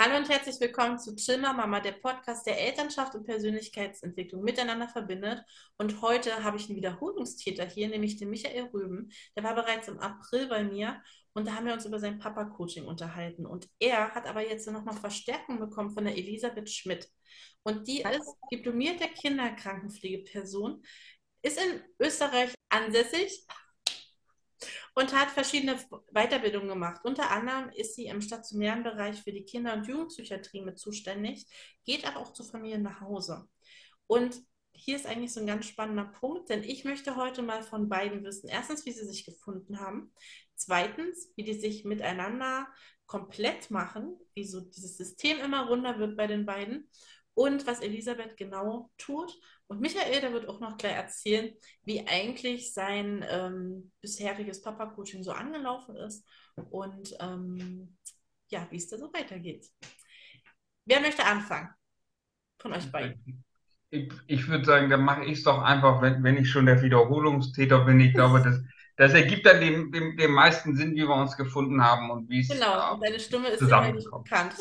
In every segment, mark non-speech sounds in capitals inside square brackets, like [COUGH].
Hallo und herzlich willkommen zu Chilmer Mama, der Podcast, der Elternschaft und Persönlichkeitsentwicklung miteinander verbindet. Und heute habe ich einen Wiederholungstäter hier, nämlich den Michael Rüben. Der war bereits im April bei mir und da haben wir uns über sein Papa-Coaching unterhalten. Und er hat aber jetzt nochmal Verstärkung bekommen von der Elisabeth Schmidt. Und die als diplomierte Kinderkrankenpflegeperson ist in Österreich ansässig und hat verschiedene Weiterbildungen gemacht. Unter anderem ist sie im stationären Bereich für die Kinder- und Jugendpsychiatrie mit zuständig, geht aber auch zu Familien nach Hause. Und hier ist eigentlich so ein ganz spannender Punkt, denn ich möchte heute mal von beiden wissen. Erstens, wie sie sich gefunden haben. Zweitens, wie die sich miteinander komplett machen, wie so dieses System immer runder wird bei den beiden und was Elisabeth genau tut. Und Michael, der wird auch noch gleich erzählen, wie eigentlich sein ähm, bisheriges Papa-Coaching so angelaufen ist und ähm, ja, wie es da so weitergeht. Wer möchte anfangen von euch beiden? Ich, ich würde sagen, dann mache ich es doch einfach, wenn, wenn ich schon der Wiederholungstäter bin. Ich glaube, das, das ergibt dann dem, dem, dem meisten Sinn, wie wir uns gefunden haben und wie es Genau, und deine Stimme ist immer nicht bekannt.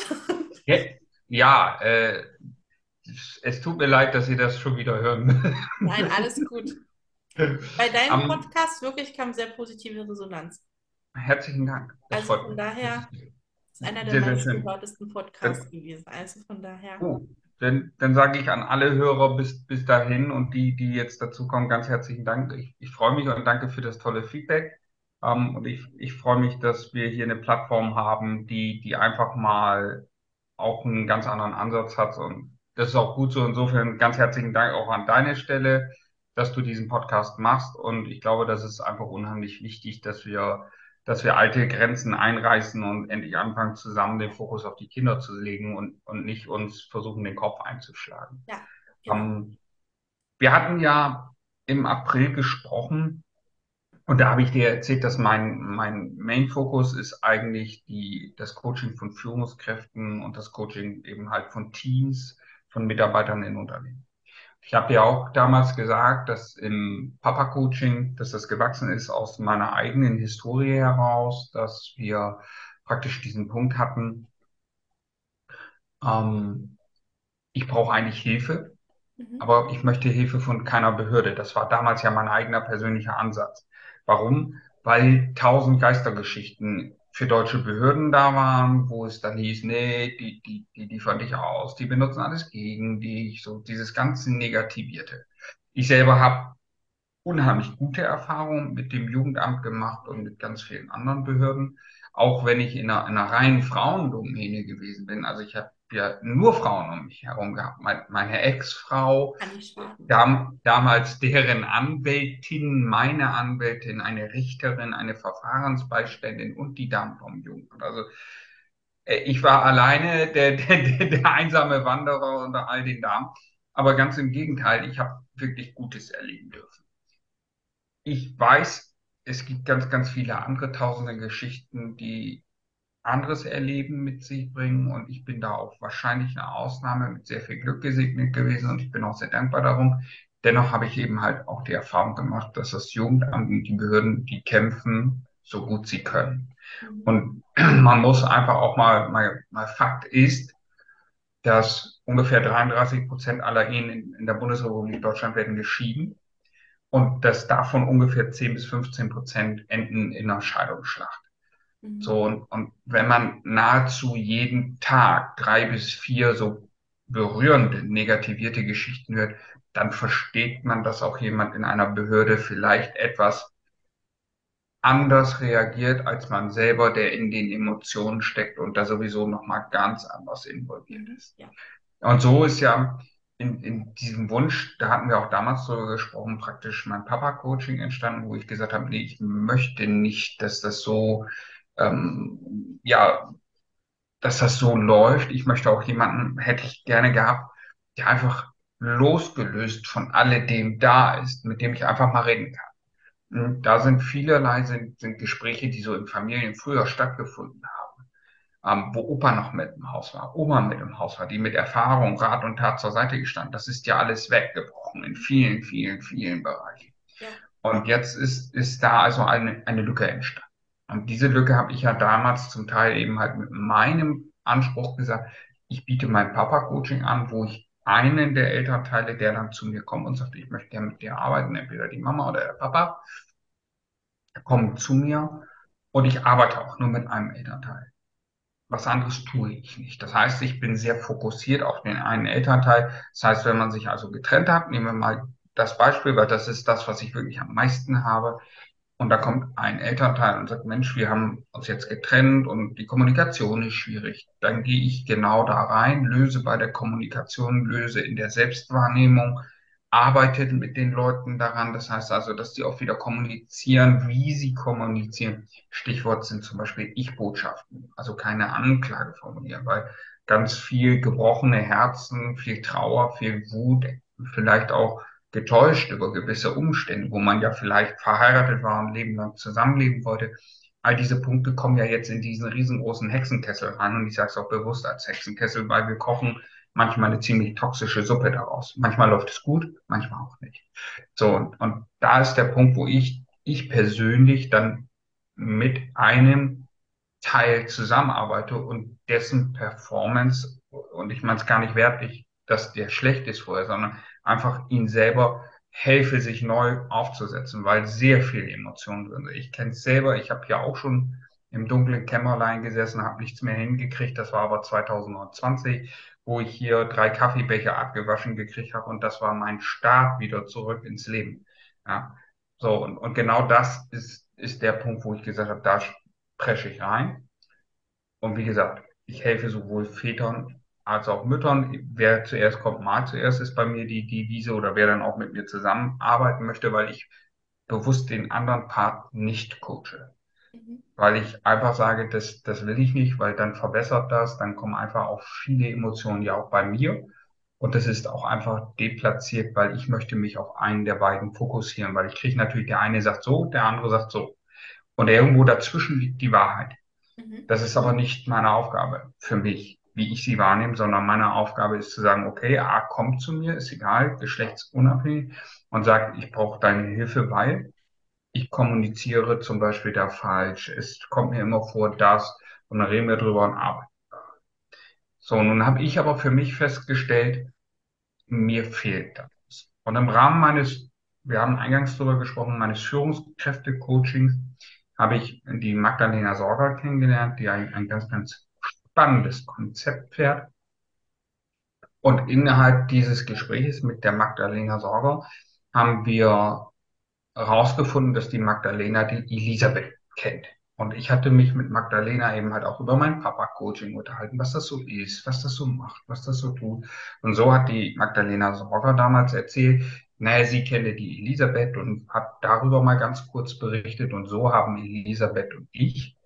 Ja, ja äh, es tut mir leid, dass ihr das schon wieder hören. Nein, alles gut. [LAUGHS] Bei deinem um, Podcast wirklich kam sehr positive Resonanz. Herzlichen Dank. Das also von daher ist einer der meistgehörtesten Podcasts dann, gewesen. Also von daher. Oh, dann, dann sage ich an alle Hörer bis, bis dahin und die, die jetzt dazu kommen, ganz herzlichen Dank. Ich, ich freue mich und danke für das tolle Feedback. Um, und ich, ich freue mich, dass wir hier eine Plattform haben, die, die einfach mal auch einen ganz anderen Ansatz hat und das ist auch gut so. Insofern ganz herzlichen Dank auch an deine Stelle, dass du diesen Podcast machst. Und ich glaube, das ist einfach unheimlich wichtig, dass wir, dass wir alte Grenzen einreißen und endlich anfangen, zusammen den Fokus auf die Kinder zu legen und, und nicht uns versuchen, den Kopf einzuschlagen. Ja, genau. ähm, wir hatten ja im April gesprochen und da habe ich dir erzählt, dass mein, mein Main-Fokus ist eigentlich die, das Coaching von Führungskräften und das Coaching eben halt von Teams von Mitarbeitern in Unternehmen. Ich habe ja auch damals gesagt, dass im Papa-Coaching, dass das gewachsen ist aus meiner eigenen Historie heraus, dass wir praktisch diesen Punkt hatten, ähm, ich brauche eigentlich Hilfe, mhm. aber ich möchte Hilfe von keiner Behörde. Das war damals ja mein eigener persönlicher Ansatz. Warum? Weil tausend Geistergeschichten für deutsche Behörden da waren, wo es dann hieß, nee, die, die, die liefern dich aus, die benutzen alles gegen dich, so dieses ganze Negativierte. Ich selber habe unheimlich gute Erfahrungen mit dem Jugendamt gemacht und mit ganz vielen anderen Behörden, auch wenn ich in einer, in einer reinen Frauendomäne gewesen bin. Also ich habe ja nur Frauen um mich herum gehabt. Meine Ex-Frau, dam, damals deren Anwältin, meine Anwältin, eine Richterin, eine Verfahrensbeiständin und die Damen vom Jugendamt. Also äh, ich war alleine [LAUGHS] der, der, der einsame Wanderer unter all den Damen. Aber ganz im Gegenteil, ich habe wirklich Gutes erleben dürfen. Ich weiß, es gibt ganz, ganz viele andere tausende Geschichten, die anderes Erleben mit sich bringen. Und ich bin da auch wahrscheinlich eine Ausnahme mit sehr viel Glück gesegnet gewesen und ich bin auch sehr dankbar darum. Dennoch habe ich eben halt auch die Erfahrung gemacht, dass das Jugendamt und die Behörden, die kämpfen, so gut sie können. Mhm. Und [CLEARS THROAT] man muss einfach auch mal, mal, mal Fakt ist, dass ungefähr 33 Prozent aller Ehen in, in der Bundesrepublik Deutschland werden geschieden und dass davon ungefähr 10 bis 15 Prozent enden in einer Scheidungsschlacht. Mhm. So, und, und wenn man nahezu jeden Tag drei bis vier so berührende, negativierte Geschichten hört, dann versteht man, dass auch jemand in einer Behörde vielleicht etwas anders reagiert als man selber, der in den Emotionen steckt und da sowieso nochmal ganz anders involviert ist. Ja. Und so ist ja in, in diesem Wunsch, da hatten wir auch damals so gesprochen, praktisch mein Papa-Coaching entstanden, wo ich gesagt habe, nee, ich möchte nicht, dass das so ähm, ja, dass das so läuft. Ich möchte auch jemanden, hätte ich gerne gehabt, der einfach losgelöst von alledem da ist, mit dem ich einfach mal reden kann. Und da sind vielerlei sind, sind Gespräche, die so in Familien früher stattgefunden haben, ähm, wo Opa noch mit im Haus war, Oma mit im Haus war, die mit Erfahrung, Rat und Tat zur Seite gestanden. Das ist ja alles weggebrochen in vielen, vielen, vielen Bereichen. Ja. Und jetzt ist, ist da also eine, eine Lücke entstanden. Und diese Lücke habe ich ja damals zum Teil eben halt mit meinem Anspruch gesagt, ich biete mein Papa-Coaching an, wo ich einen der Elternteile, der dann zu mir kommt und sagt, ich möchte gerne mit dir arbeiten, entweder die Mama oder der Papa, kommt zu mir und ich arbeite auch nur mit einem Elternteil. Was anderes tue ich nicht. Das heißt, ich bin sehr fokussiert auf den einen Elternteil. Das heißt, wenn man sich also getrennt hat, nehmen wir mal das Beispiel, weil das ist das, was ich wirklich am meisten habe. Und da kommt ein Elternteil und sagt, Mensch, wir haben uns jetzt getrennt und die Kommunikation ist schwierig. Dann gehe ich genau da rein, löse bei der Kommunikation, löse in der Selbstwahrnehmung, arbeite mit den Leuten daran. Das heißt also, dass die auch wieder kommunizieren, wie sie kommunizieren. Stichwort sind zum Beispiel Ich-Botschaften, also keine Anklage formulieren, weil ganz viel gebrochene Herzen, viel Trauer, viel Wut, vielleicht auch getäuscht über gewisse Umstände, wo man ja vielleicht verheiratet war und Leben lang zusammenleben wollte. All diese Punkte kommen ja jetzt in diesen riesengroßen Hexenkessel rein und ich sage es auch bewusst als Hexenkessel, weil wir kochen manchmal eine ziemlich toxische Suppe daraus. Manchmal läuft es gut, manchmal auch nicht. So, und, und da ist der Punkt, wo ich, ich persönlich dann mit einem Teil zusammenarbeite und dessen Performance, und ich meine es gar nicht wertlich, dass der schlecht ist vorher, sondern einfach ihn selber helfe, sich neu aufzusetzen, weil sehr viel Emotionen drin sind. Ich kenne es selber, ich habe ja auch schon im dunklen Kämmerlein gesessen, habe nichts mehr hingekriegt. Das war aber 2020, wo ich hier drei Kaffeebecher abgewaschen gekriegt habe und das war mein Start wieder zurück ins Leben. Ja, so und, und genau das ist, ist der Punkt, wo ich gesagt habe, da presche ich rein. Und wie gesagt, ich helfe sowohl Vätern als auch Müttern. Wer zuerst kommt, mal zuerst ist bei mir die Devise oder wer dann auch mit mir zusammenarbeiten möchte, weil ich bewusst den anderen Part nicht coache. Mhm. Weil ich einfach sage, das, das will ich nicht, weil dann verbessert das, dann kommen einfach auch viele Emotionen ja auch bei mir. Und das ist auch einfach deplatziert, weil ich möchte mich auf einen der beiden fokussieren, weil ich kriege natürlich, der eine sagt so, der andere sagt so. Und irgendwo dazwischen liegt die Wahrheit. Mhm. Das ist aber nicht meine Aufgabe für mich wie ich sie wahrnehme, sondern meine Aufgabe ist zu sagen, okay, A kommt zu mir, ist egal, geschlechtsunabhängig und sagt, ich brauche deine Hilfe, weil ich kommuniziere zum Beispiel da falsch, es kommt mir immer vor, das und dann reden wir drüber und arbeiten. So, nun habe ich aber für mich festgestellt, mir fehlt das. Und im Rahmen meines, wir haben eingangs darüber gesprochen, meines Führungskräfte-Coachings habe ich die Magdalena Sorger kennengelernt, die ein, ein ganz, ganz spannendes Konzept fährt. Und innerhalb dieses Gesprächs mit der Magdalena Sorger haben wir herausgefunden, dass die Magdalena die Elisabeth kennt. Und ich hatte mich mit Magdalena eben halt auch über mein Papa-Coaching unterhalten, was das so ist, was das so macht, was das so tut. Und so hat die Magdalena Sorger damals erzählt, naja, sie kenne die Elisabeth und hat darüber mal ganz kurz berichtet. Und so haben Elisabeth und ich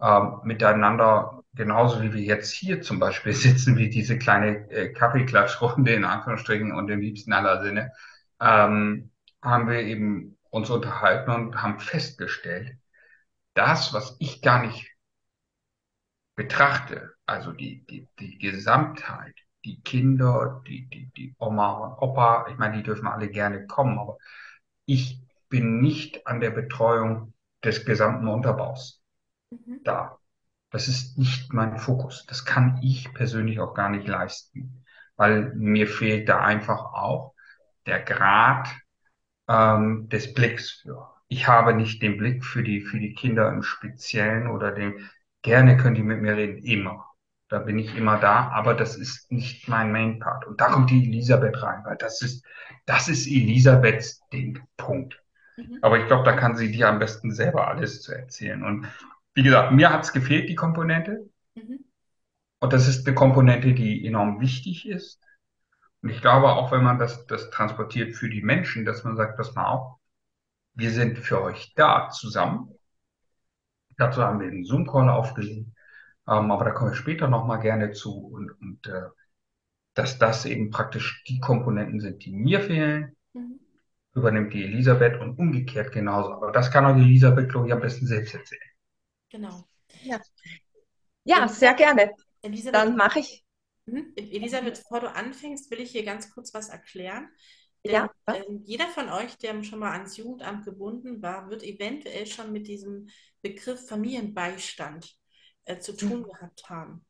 ähm, miteinander, genauso wie wir jetzt hier zum Beispiel [LAUGHS] sitzen, wie diese kleine äh, Kaffeeklatschrunde in Anführungsstrichen und im liebsten aller Sinne, ähm, haben wir eben uns unterhalten und haben festgestellt, das, was ich gar nicht betrachte, also die, die, die Gesamtheit, die Kinder, die, die, die Oma und Opa, ich meine, die dürfen alle gerne kommen, aber ich bin nicht an der Betreuung des gesamten Unterbaus mhm. da. Das ist nicht mein Fokus. Das kann ich persönlich auch gar nicht leisten, weil mir fehlt da einfach auch der Grad ähm, des Blicks für. Ich habe nicht den Blick für die, für die Kinder im Speziellen oder den, gerne können die mit mir reden, immer. Da bin ich immer da, aber das ist nicht mein Main Part. Und da kommt die Elisabeth rein, weil das ist, das ist Elisabeths Ding. Punkt. Mhm. Aber ich glaube, da kann sie dir am besten selber alles zu erzählen. Und wie gesagt, mir hat es gefehlt, die Komponente. Mhm. Und das ist eine Komponente, die enorm wichtig ist. Und ich glaube, auch wenn man das, das transportiert für die Menschen, dass man sagt, pass mal auf, wir sind für euch da zusammen. Dazu haben wir einen Zoom-Call aufgelegt. Ähm, aber da kommen wir später nochmal gerne zu. Und, und äh, dass das eben praktisch die Komponenten sind, die mir fehlen, mhm. übernimmt die Elisabeth und umgekehrt genauso. Aber das kann auch die Elisabeth, glaube ich, am besten selbst erzählen. Genau. Ja, ja sehr gerne. Elisabeth, Dann mache ich. Mhm. Elisabeth, bevor du anfängst, will ich hier ganz kurz was erklären. Ja. Denn, ähm, jeder von euch, der schon mal ans Jugendamt gebunden war, wird eventuell schon mit diesem Begriff Familienbeistand äh, zu tun mhm. gehabt haben.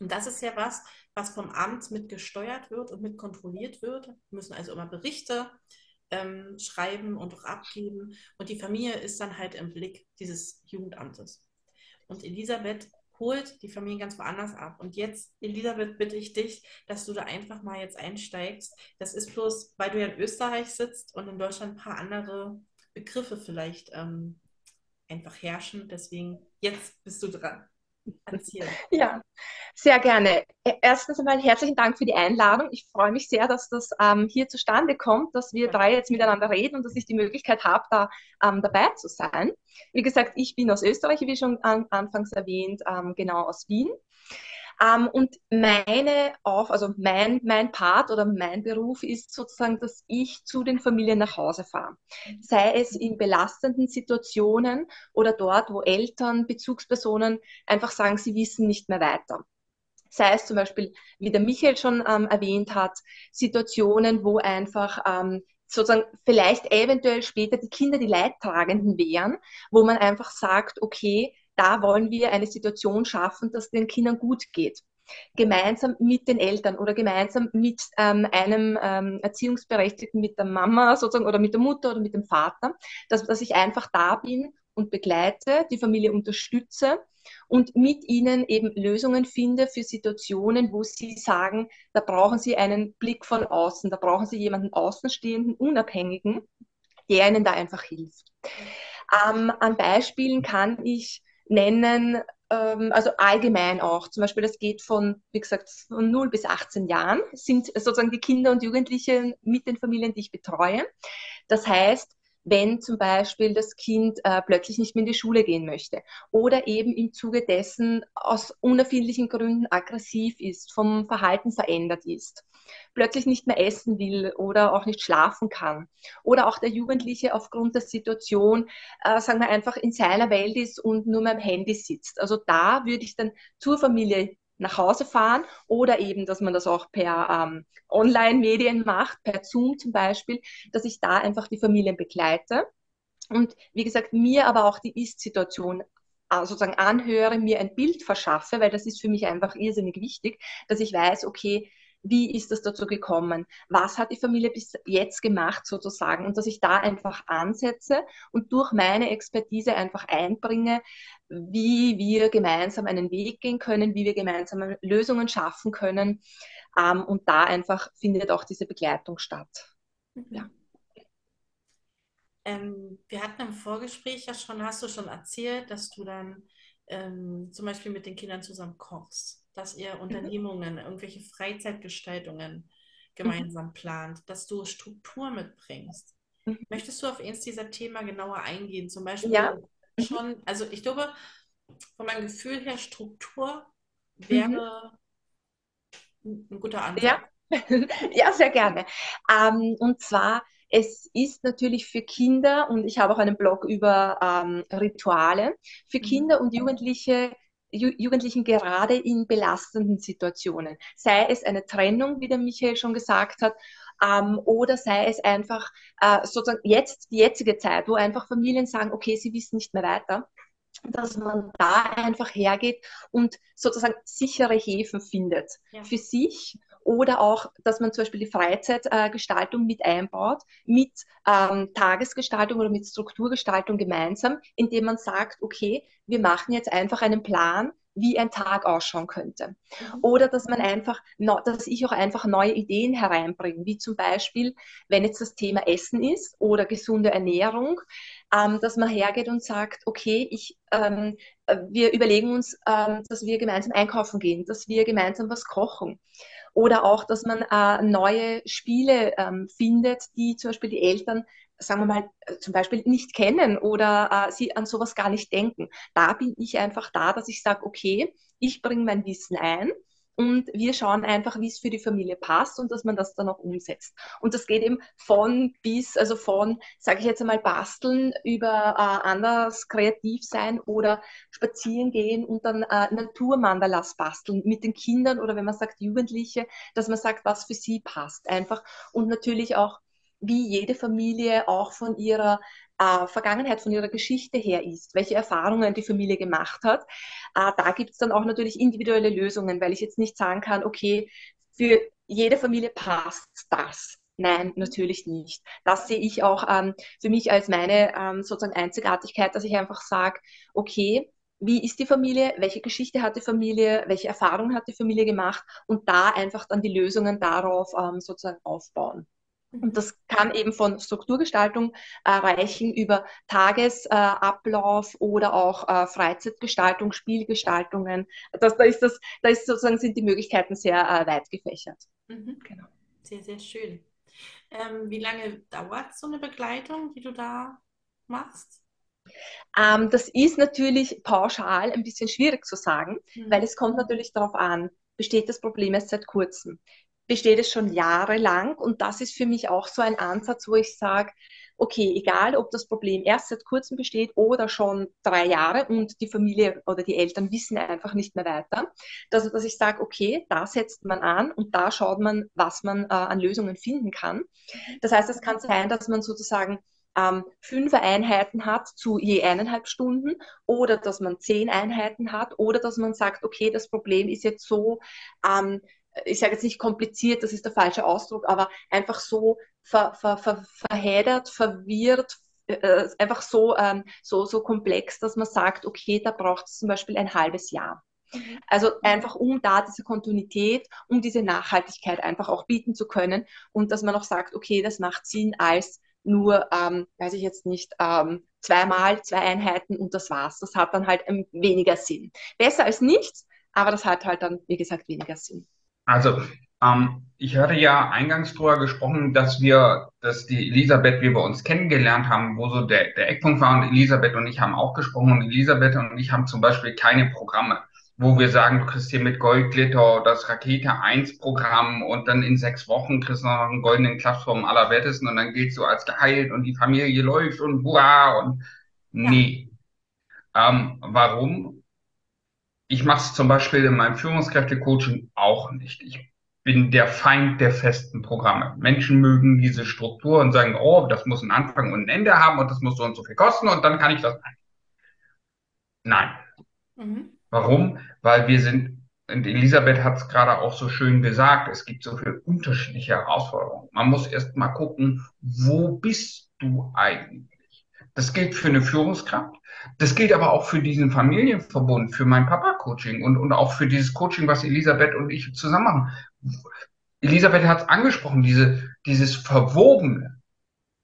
Und das ist ja was, was vom Amt mit gesteuert wird und mit kontrolliert wird. Wir müssen also immer Berichte ähm, schreiben und auch abgeben. Und die Familie ist dann halt im Blick dieses Jugendamtes. Und Elisabeth holt die Familie ganz woanders ab. Und jetzt, Elisabeth, bitte ich dich, dass du da einfach mal jetzt einsteigst. Das ist bloß, weil du ja in Österreich sitzt und in Deutschland ein paar andere Begriffe vielleicht ähm, einfach herrschen. Deswegen, jetzt bist du dran. Erzählen. Ja, sehr gerne. E, erstens einmal herzlichen Dank für die Einladung. Ich freue mich sehr, dass das ähm, hier zustande kommt, dass wir drei jetzt miteinander reden und dass ich die Möglichkeit habe, da ähm, dabei zu sein. Wie gesagt, ich bin aus Österreich, wie schon an, anfangs erwähnt, ähm, genau aus Wien. Ähm, und meine auf, also mein, mein Part oder mein Beruf ist sozusagen, dass ich zu den Familien nach Hause fahre. Sei es in belastenden Situationen oder dort, wo Eltern, Bezugspersonen einfach sagen, sie wissen nicht mehr weiter sei es zum Beispiel, wie der Michael schon ähm, erwähnt hat, Situationen, wo einfach ähm, sozusagen vielleicht eventuell später die Kinder die Leidtragenden wären, wo man einfach sagt, okay, da wollen wir eine Situation schaffen, dass den Kindern gut geht. Gemeinsam mit den Eltern oder gemeinsam mit ähm, einem ähm, Erziehungsberechtigten, mit der Mama sozusagen oder mit der Mutter oder mit dem Vater, dass, dass ich einfach da bin und begleite, die Familie unterstütze und mit ihnen eben Lösungen finde für Situationen, wo sie sagen, da brauchen sie einen Blick von außen, da brauchen sie jemanden Außenstehenden, Unabhängigen, der ihnen da einfach hilft. Ähm, an Beispielen kann ich nennen, ähm, also allgemein auch. Zum Beispiel, das geht von, wie gesagt, von 0 bis 18 Jahren, sind sozusagen die Kinder und Jugendlichen mit den Familien, die ich betreue. Das heißt, wenn zum Beispiel das Kind äh, plötzlich nicht mehr in die Schule gehen möchte oder eben im Zuge dessen aus unerfindlichen Gründen aggressiv ist, vom Verhalten verändert ist, plötzlich nicht mehr essen will oder auch nicht schlafen kann oder auch der Jugendliche aufgrund der Situation, äh, sagen wir einfach, in seiner Welt ist und nur mehr am Handy sitzt. Also da würde ich dann zur Familie nach Hause fahren oder eben, dass man das auch per ähm, Online-Medien macht, per Zoom zum Beispiel, dass ich da einfach die Familien begleite. Und wie gesagt, mir aber auch die Ist-Situation äh, sozusagen anhöre, mir ein Bild verschaffe, weil das ist für mich einfach irrsinnig wichtig, dass ich weiß, okay, wie ist das dazu gekommen? Was hat die Familie bis jetzt gemacht sozusagen? Und dass ich da einfach ansetze und durch meine Expertise einfach einbringe, wie wir gemeinsam einen Weg gehen können, wie wir gemeinsam Lösungen schaffen können. Ähm, und da einfach findet auch diese Begleitung statt. Mhm. Ja. Ähm, wir hatten im Vorgespräch ja schon, hast du schon erzählt, dass du dann ähm, zum Beispiel mit den Kindern zusammen kochst dass ihr mhm. Unternehmungen, irgendwelche Freizeitgestaltungen gemeinsam mhm. plant, dass du Struktur mitbringst. Mhm. Möchtest du auf eins dieser Themen genauer eingehen? Zum Beispiel ja. schon, also ich glaube, von meinem Gefühl her, Struktur wäre mhm. ein guter Ansatz. Ja. [LAUGHS] ja, sehr gerne. Ähm, und zwar, es ist natürlich für Kinder, und ich habe auch einen Blog über ähm, Rituale, für Kinder und Jugendliche Jugendlichen gerade in belastenden Situationen. Sei es eine Trennung, wie der Michael schon gesagt hat, ähm, oder sei es einfach äh, sozusagen jetzt die jetzige Zeit, wo einfach Familien sagen, okay, sie wissen nicht mehr weiter dass man da einfach hergeht und sozusagen sichere Häfen findet ja. für sich oder auch, dass man zum Beispiel die Freizeitgestaltung mit einbaut, mit ähm, Tagesgestaltung oder mit Strukturgestaltung gemeinsam, indem man sagt, okay, wir machen jetzt einfach einen Plan, wie ein Tag ausschauen könnte. Mhm. Oder dass man einfach, dass ich auch einfach neue Ideen hereinbringe, wie zum Beispiel, wenn jetzt das Thema Essen ist oder gesunde Ernährung, ähm, dass man hergeht und sagt, okay, ich, ähm, wir überlegen uns, ähm, dass wir gemeinsam einkaufen gehen, dass wir gemeinsam was kochen. Oder auch, dass man äh, neue Spiele ähm, findet, die zum Beispiel die Eltern sagen wir mal, äh, zum Beispiel nicht kennen oder äh, sie an sowas gar nicht denken. Da bin ich einfach da, dass ich sage, okay, ich bringe mein Wissen ein und wir schauen einfach, wie es für die Familie passt und dass man das dann auch umsetzt. Und das geht eben von bis, also von, sage ich jetzt einmal, basteln über äh, anders kreativ sein oder spazieren gehen und dann äh, Naturmandalas basteln mit den Kindern oder wenn man sagt Jugendliche, dass man sagt, was für sie passt einfach und natürlich auch wie jede Familie auch von ihrer äh, Vergangenheit, von ihrer Geschichte her ist, welche Erfahrungen die Familie gemacht hat. Äh, da gibt es dann auch natürlich individuelle Lösungen, weil ich jetzt nicht sagen kann, okay, für jede Familie passt das. Nein, natürlich nicht. Das sehe ich auch ähm, für mich als meine ähm, sozusagen Einzigartigkeit, dass ich einfach sage, okay, wie ist die Familie, welche Geschichte hat die Familie, welche Erfahrungen hat die Familie gemacht und da einfach dann die Lösungen darauf ähm, sozusagen aufbauen. Und das kann eben von Strukturgestaltung äh, reichen über Tagesablauf äh, oder auch äh, Freizeitgestaltung, Spielgestaltungen. Das, da ist das, da ist sozusagen sind die Möglichkeiten sehr äh, weit gefächert. Mhm. Genau. Sehr, sehr schön. Ähm, wie lange dauert so eine Begleitung, die du da machst? Ähm, das ist natürlich pauschal ein bisschen schwierig zu sagen, mhm. weil es kommt natürlich darauf an, besteht das Problem erst seit kurzem? Besteht es schon jahrelang? Und das ist für mich auch so ein Ansatz, wo ich sage, okay, egal ob das Problem erst seit kurzem besteht oder schon drei Jahre und die Familie oder die Eltern wissen einfach nicht mehr weiter, dass, dass ich sage, okay, da setzt man an und da schaut man, was man äh, an Lösungen finden kann. Das heißt, es kann sein, dass man sozusagen ähm, fünf Einheiten hat zu je eineinhalb Stunden oder dass man zehn Einheiten hat oder dass man sagt, okay, das Problem ist jetzt so, ähm, ich sage jetzt nicht kompliziert, das ist der falsche Ausdruck, aber einfach so ver, ver, ver, verheddert, verwirrt, äh, einfach so, ähm, so, so komplex, dass man sagt, okay, da braucht es zum Beispiel ein halbes Jahr. Mhm. Also einfach um da diese Kontinuität, um diese Nachhaltigkeit einfach auch bieten zu können und dass man auch sagt, okay, das macht Sinn als nur, ähm, weiß ich jetzt nicht, ähm, zweimal, zwei Einheiten und das war's. Das hat dann halt weniger Sinn. Besser als nichts, aber das hat halt dann, wie gesagt, weniger Sinn. Also, ähm, ich hatte ja eingangs drüber gesprochen, dass wir, dass die Elisabeth, wir bei uns kennengelernt haben, wo so der, der Eckpunkt war und Elisabeth und ich haben auch gesprochen und Elisabeth und ich haben zum Beispiel keine Programme, wo wir sagen, du kriegst hier mit Goldglitter das Rakete 1 Programm und dann in sechs Wochen kriegst du noch einen goldenen Klatsch vom Allerwertesten und dann gehst du als geheilt und die Familie läuft und hurra und nee. Ja. Ähm, warum? Ich mache es zum Beispiel in meinem Führungskräftecoaching auch nicht. Ich bin der Feind der festen Programme. Menschen mögen diese Struktur und sagen, oh, das muss einen Anfang und ein Ende haben und das muss so und so viel kosten und dann kann ich das. Nein. Mhm. Warum? Weil wir sind, und Elisabeth hat es gerade auch so schön gesagt, es gibt so viele unterschiedliche Herausforderungen. Man muss erst mal gucken, wo bist du eigentlich? Das gilt für eine Führungskraft. Das gilt aber auch für diesen Familienverbund, für mein Papa-Coaching und, und auch für dieses Coaching, was Elisabeth und ich zusammen machen. Elisabeth hat es angesprochen, diese, dieses Verwobene.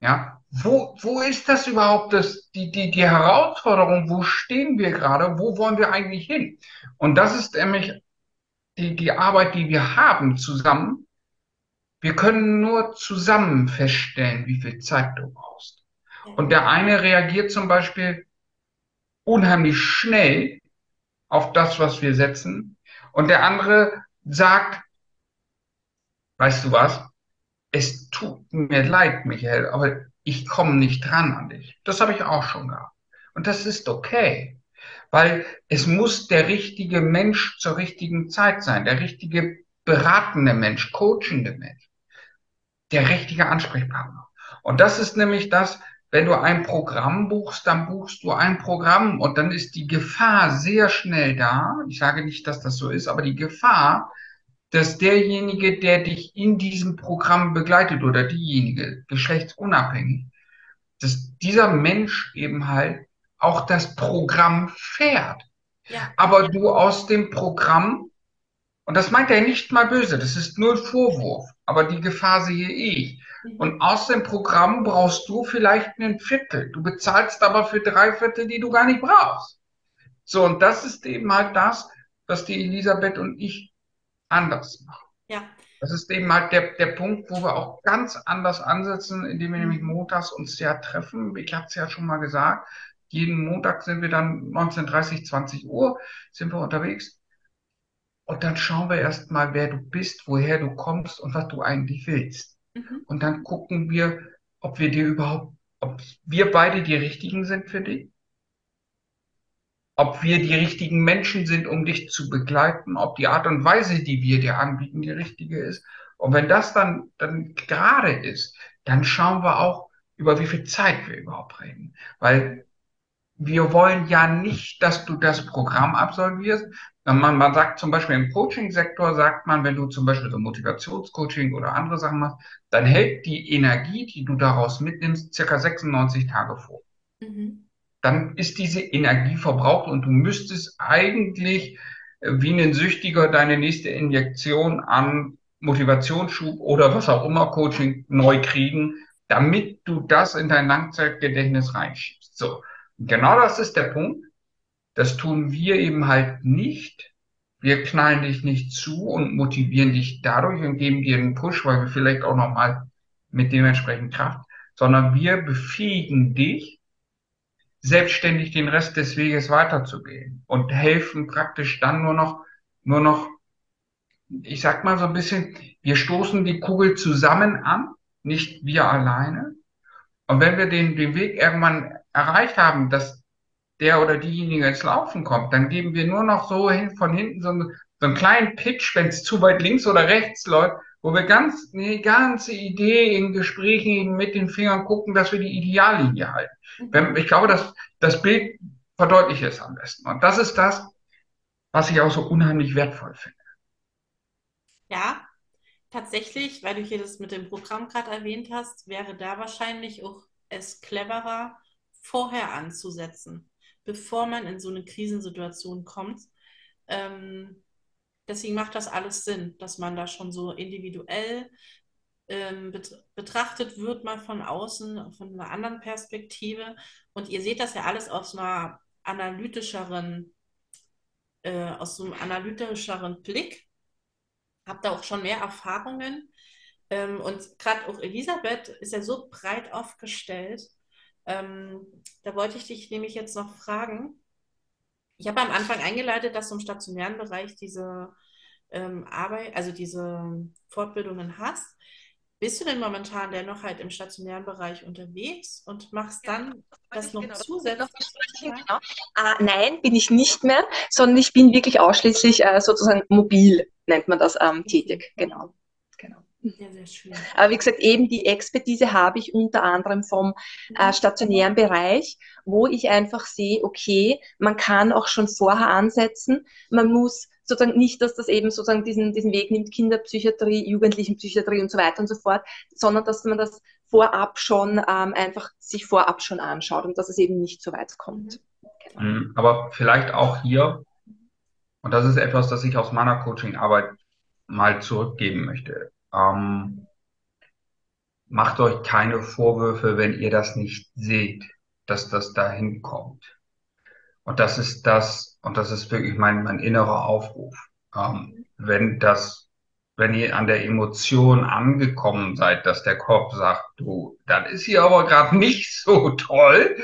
Ja, wo, wo ist das überhaupt, das, die, die, die Herausforderung? Wo stehen wir gerade? Wo wollen wir eigentlich hin? Und das ist nämlich die, die Arbeit, die wir haben zusammen. Wir können nur zusammen feststellen, wie viel Zeit du brauchst. Und der eine reagiert zum Beispiel unheimlich schnell auf das, was wir setzen. Und der andere sagt, weißt du was? Es tut mir leid, Michael, aber ich komme nicht dran an dich. Das habe ich auch schon gehabt. Und das ist okay, weil es muss der richtige Mensch zur richtigen Zeit sein, der richtige beratende Mensch, coachende Mensch, der richtige Ansprechpartner. Und das ist nämlich das, wenn du ein Programm buchst, dann buchst du ein Programm und dann ist die Gefahr sehr schnell da. Ich sage nicht, dass das so ist, aber die Gefahr, dass derjenige, der dich in diesem Programm begleitet oder diejenige, geschlechtsunabhängig, dass dieser Mensch eben halt auch das Programm fährt. Ja. Aber du aus dem Programm, und das meint er nicht mal böse, das ist nur Vorwurf, aber die Gefahr sehe ich. Mhm. Und aus dem Programm brauchst du vielleicht ein Viertel. Du bezahlst aber für drei Viertel, die du gar nicht brauchst. So, und das ist eben halt das, was die Elisabeth und ich anders machen. Ja. Das ist eben halt der, der Punkt, wo wir auch ganz anders ansetzen, indem wir mhm. nämlich montags uns ja treffen. Ich habe es ja schon mal gesagt. Jeden Montag sind wir dann 19.30, 20 Uhr sind wir unterwegs. Und dann schauen wir erstmal, wer du bist, woher du kommst und was du eigentlich willst. Mhm. Und dann gucken wir, ob wir dir überhaupt, ob wir beide die richtigen sind für dich ob wir die richtigen Menschen sind, um dich zu begleiten, ob die Art und Weise, die wir dir anbieten, die richtige ist. Und wenn das dann, dann gerade ist, dann schauen wir auch, über wie viel Zeit wir überhaupt reden. Weil wir wollen ja nicht, dass du das Programm absolvierst. Man, man sagt zum Beispiel im Coaching-Sektor, sagt man, wenn du zum Beispiel so Motivationscoaching oder andere Sachen machst, dann hält die Energie, die du daraus mitnimmst, circa 96 Tage vor. Mhm. Dann ist diese Energie verbraucht und du müsstest eigentlich äh, wie ein Süchtiger deine nächste Injektion an Motivationsschub oder was auch immer Coaching neu kriegen, damit du das in dein Langzeitgedächtnis reinschiebst. So. Genau das ist der Punkt. Das tun wir eben halt nicht. Wir knallen dich nicht zu und motivieren dich dadurch und geben dir einen Push, weil wir vielleicht auch nochmal mit dementsprechend Kraft, sondern wir befähigen dich, selbstständig den Rest des Weges weiterzugehen und helfen praktisch dann nur noch, nur noch, ich sag mal so ein bisschen, wir stoßen die Kugel zusammen an, nicht wir alleine. Und wenn wir den, den Weg irgendwann erreicht haben, dass der oder diejenige ins Laufen kommt, dann geben wir nur noch so hin, von hinten so, einen, so einen kleinen Pitch, wenn es zu weit links oder rechts läuft, wo wir ganz, die ganze Idee in Gesprächen mit den Fingern gucken, dass wir die Ideallinie halten. Wenn, ich glaube, dass das Bild verdeutlicht es am besten. Und das ist das, was ich auch so unheimlich wertvoll finde. Ja, tatsächlich, weil du hier das mit dem Programm gerade erwähnt hast, wäre da wahrscheinlich auch es cleverer, vorher anzusetzen, bevor man in so eine Krisensituation kommt. Ähm, deswegen macht das alles Sinn, dass man da schon so individuell ähm, betrachtet wird, mal von außen, von einer anderen Perspektive. Und ihr seht das ja alles aus einer analytischeren, äh, aus so einem analytischeren Blick. Habt da auch schon mehr Erfahrungen. Ähm, und gerade auch Elisabeth ist ja so breit aufgestellt, ähm, da wollte ich dich nämlich jetzt noch fragen. Ich habe am Anfang eingeleitet, dass du im stationären Bereich diese ähm, Arbeit, also diese Fortbildungen hast. Bist du denn momentan dennoch halt im stationären Bereich unterwegs und machst dann ja, das noch genau, zusätzlich? Genau. Äh, nein, bin ich nicht mehr, sondern ich bin wirklich ausschließlich äh, sozusagen mobil, nennt man das, ähm, tätig. Genau. Ja, sehr schön. Aber wie gesagt, eben die Expertise habe ich unter anderem vom äh, mhm. stationären Bereich, wo ich einfach sehe, okay, man kann auch schon vorher ansetzen. Man muss sozusagen nicht, dass das eben sozusagen diesen, diesen Weg nimmt, Kinderpsychiatrie, Jugendlichenpsychiatrie und so weiter und so fort, sondern dass man das vorab schon ähm, einfach sich vorab schon anschaut und dass es eben nicht so weit kommt. Genau. Mhm. Aber vielleicht auch hier, und das ist etwas, das ich aus meiner Coaching-Arbeit mal zurückgeben möchte ähm, macht euch keine Vorwürfe, wenn ihr das nicht seht, dass das dahin kommt. Und das ist das, und das ist wirklich mein, mein innerer Aufruf. Ähm, wenn das, wenn ihr an der Emotion angekommen seid, dass der Kopf sagt, du, dann ist hier aber gerade nicht so toll,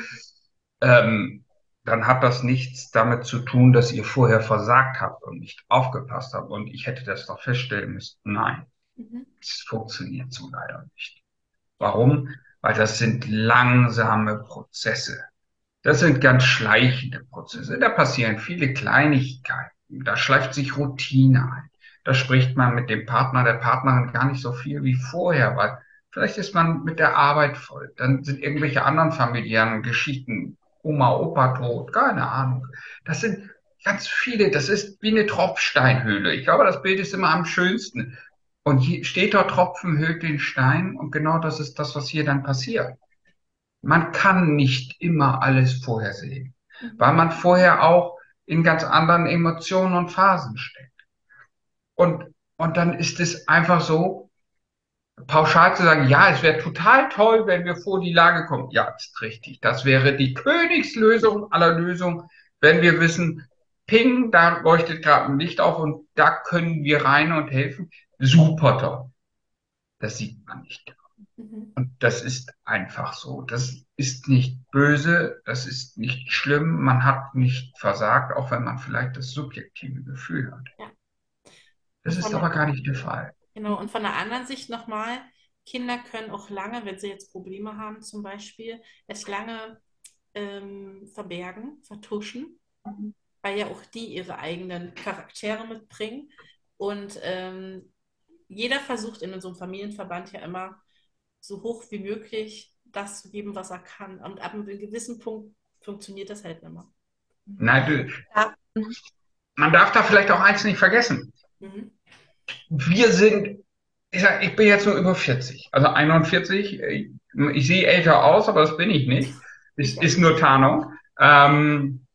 ähm, dann hat das nichts damit zu tun, dass ihr vorher versagt habt und nicht aufgepasst habt und ich hätte das doch feststellen müssen. Nein. Mhm. Es funktioniert so leider nicht. Warum? Weil das sind langsame Prozesse. Das sind ganz schleichende Prozesse. Da passieren viele Kleinigkeiten. Da schleift sich Routine ein. Da spricht man mit dem Partner, der Partnerin gar nicht so viel wie vorher, weil vielleicht ist man mit der Arbeit voll. Dann sind irgendwelche anderen familiären Geschichten, Oma, Opa tot, keine Ahnung. Das sind ganz viele, das ist wie eine Tropfsteinhöhle. Ich glaube, das Bild ist immer am schönsten. Und hier steht dort Tropfen höhlt den Stein und genau das ist das, was hier dann passiert. Man kann nicht immer alles vorhersehen, mhm. weil man vorher auch in ganz anderen Emotionen und Phasen steckt. Und, und dann ist es einfach so, pauschal zu sagen, ja, es wäre total toll, wenn wir vor die Lage kommen. Ja, ist richtig. Das wäre die Königslösung aller Lösungen, wenn wir wissen, ping, da leuchtet gerade ein Licht auf und da können wir rein und helfen toll. Das sieht man nicht. Mhm. Und das ist einfach so. Das ist nicht böse, das ist nicht schlimm, man hat nicht versagt, auch wenn man vielleicht das subjektive Gefühl hat. Ja. Das ist aber gar nicht der Fall. Genau, und von der anderen Sicht nochmal, Kinder können auch lange, wenn sie jetzt Probleme haben zum Beispiel, es lange ähm, verbergen, vertuschen, mhm. weil ja auch die ihre eigenen Charaktere mitbringen. Und ähm, jeder versucht in unserem Familienverband ja immer so hoch wie möglich das zu geben, was er kann. Und ab einem gewissen Punkt funktioniert das halt immer. Nein, du, ja. man darf da vielleicht auch eins nicht vergessen. Mhm. Wir sind, ich, sag, ich bin jetzt nur über 40, also 41. Ich, ich sehe älter aus, aber das bin ich nicht. Ist, ist nur Tarnung. Ähm,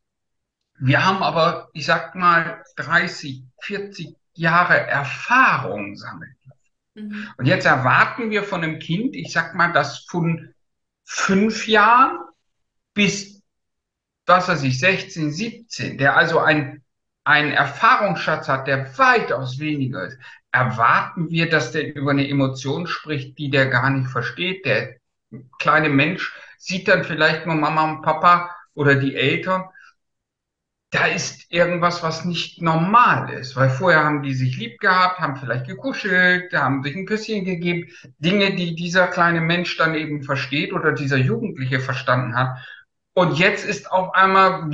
wir haben aber, ich sag mal, 30, 40 Jahre Erfahrung sammeln. Mhm. Und jetzt erwarten wir von einem Kind, ich sag mal, das von fünf Jahren bis, was weiß ich, 16, 17, der also ein, einen Erfahrungsschatz hat, der weitaus weniger ist, erwarten wir, dass der über eine Emotion spricht, die der gar nicht versteht. Der kleine Mensch sieht dann vielleicht nur Mama und Papa oder die Eltern da ist irgendwas, was nicht normal ist, weil vorher haben die sich lieb gehabt, haben vielleicht gekuschelt, haben sich ein Küsschen gegeben, Dinge, die dieser kleine Mensch dann eben versteht oder dieser Jugendliche verstanden hat. Und jetzt ist auf einmal,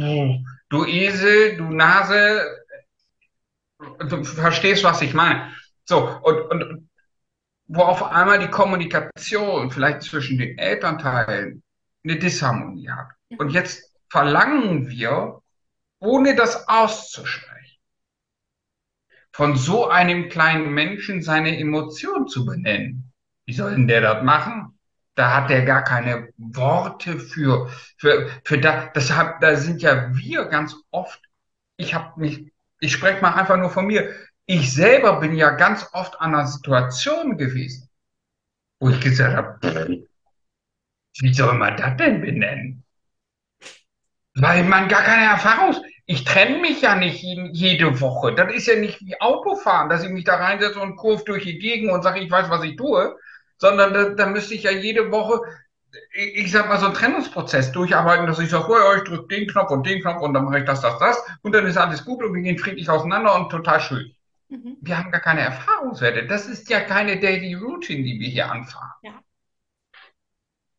du Esel, du Nase, du verstehst, was ich meine. So, und, und wo auf einmal die Kommunikation vielleicht zwischen den Elternteilen eine Disharmonie hat. Und jetzt verlangen wir ohne das auszusprechen, von so einem kleinen Menschen seine Emotion zu benennen. Wie soll denn der das machen? Da hat der gar keine Worte für, für, für da, das hat, da sind ja wir ganz oft, ich habe mich, ich spreche mal einfach nur von mir, ich selber bin ja ganz oft an einer Situation gewesen, wo ich gesagt habe, wie soll man das denn benennen? Weil man gar keine Erfahrung, ich trenne mich ja nicht jede Woche. Das ist ja nicht wie Autofahren, dass ich mich da reinsetze und kurve durch die Gegend und sage, ich weiß, was ich tue, sondern da, da müsste ich ja jede Woche, ich sag mal, so einen Trennungsprozess durcharbeiten, dass ich sage, oh, ich drücke den Knopf und den Knopf und dann mache ich das, das, das und dann ist alles gut und wir gehen friedlich auseinander und total schön. Mhm. Wir haben gar keine Erfahrungswerte. Das ist ja keine Daily Routine, die wir hier anfahren. Ja.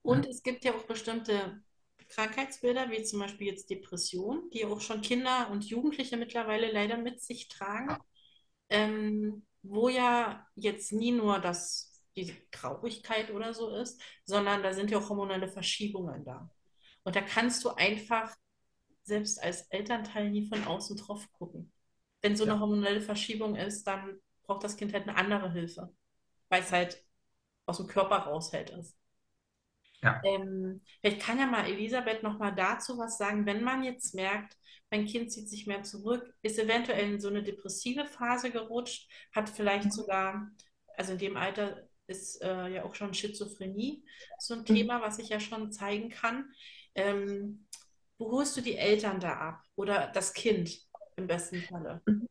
Und es gibt ja auch bestimmte Krankheitsbilder, wie zum Beispiel jetzt Depression, die auch schon Kinder und Jugendliche mittlerweile leider mit sich tragen, ähm, wo ja jetzt nie nur das, die Traurigkeit oder so ist, sondern da sind ja auch hormonelle Verschiebungen da. Und da kannst du einfach selbst als Elternteil nie von außen drauf gucken. Wenn so eine ja. hormonelle Verschiebung ist, dann braucht das Kind halt eine andere Hilfe, weil es halt aus dem Körper raushält ist. Ja. Ähm, vielleicht kann ja mal Elisabeth noch mal dazu was sagen, wenn man jetzt merkt, mein Kind zieht sich mehr zurück, ist eventuell in so eine depressive Phase gerutscht, hat vielleicht mhm. sogar, also in dem Alter ist äh, ja auch schon Schizophrenie so ein mhm. Thema, was ich ja schon zeigen kann. Ähm, wo holst du die Eltern da ab oder das Kind im besten Falle? Mhm.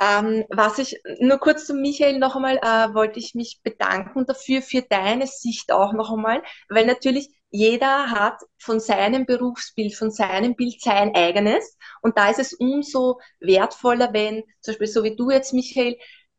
Ähm, was ich, nur kurz zu Michael noch einmal, äh, wollte ich mich bedanken dafür, für deine Sicht auch noch einmal, weil natürlich jeder hat von seinem Berufsbild, von seinem Bild sein eigenes. Und da ist es umso wertvoller, wenn, zum Beispiel so wie du jetzt, Michael,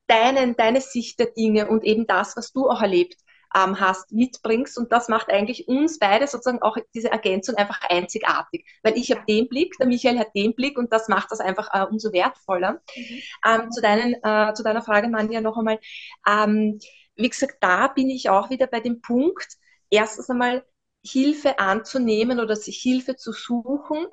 deinen, deine Sicht der Dinge und eben das, was du auch erlebt ähm, hast, mitbringst. Und das macht eigentlich uns beide sozusagen auch diese Ergänzung einfach einzigartig. Weil ich habe den Blick, der Michael hat den Blick und das macht das einfach äh, umso wertvoller. Mhm. Ähm, zu, deinen, äh, zu deiner Frage, Manja, noch einmal. Ähm, wie gesagt, da bin ich auch wieder bei dem Punkt, erstens einmal Hilfe anzunehmen oder sich Hilfe zu suchen,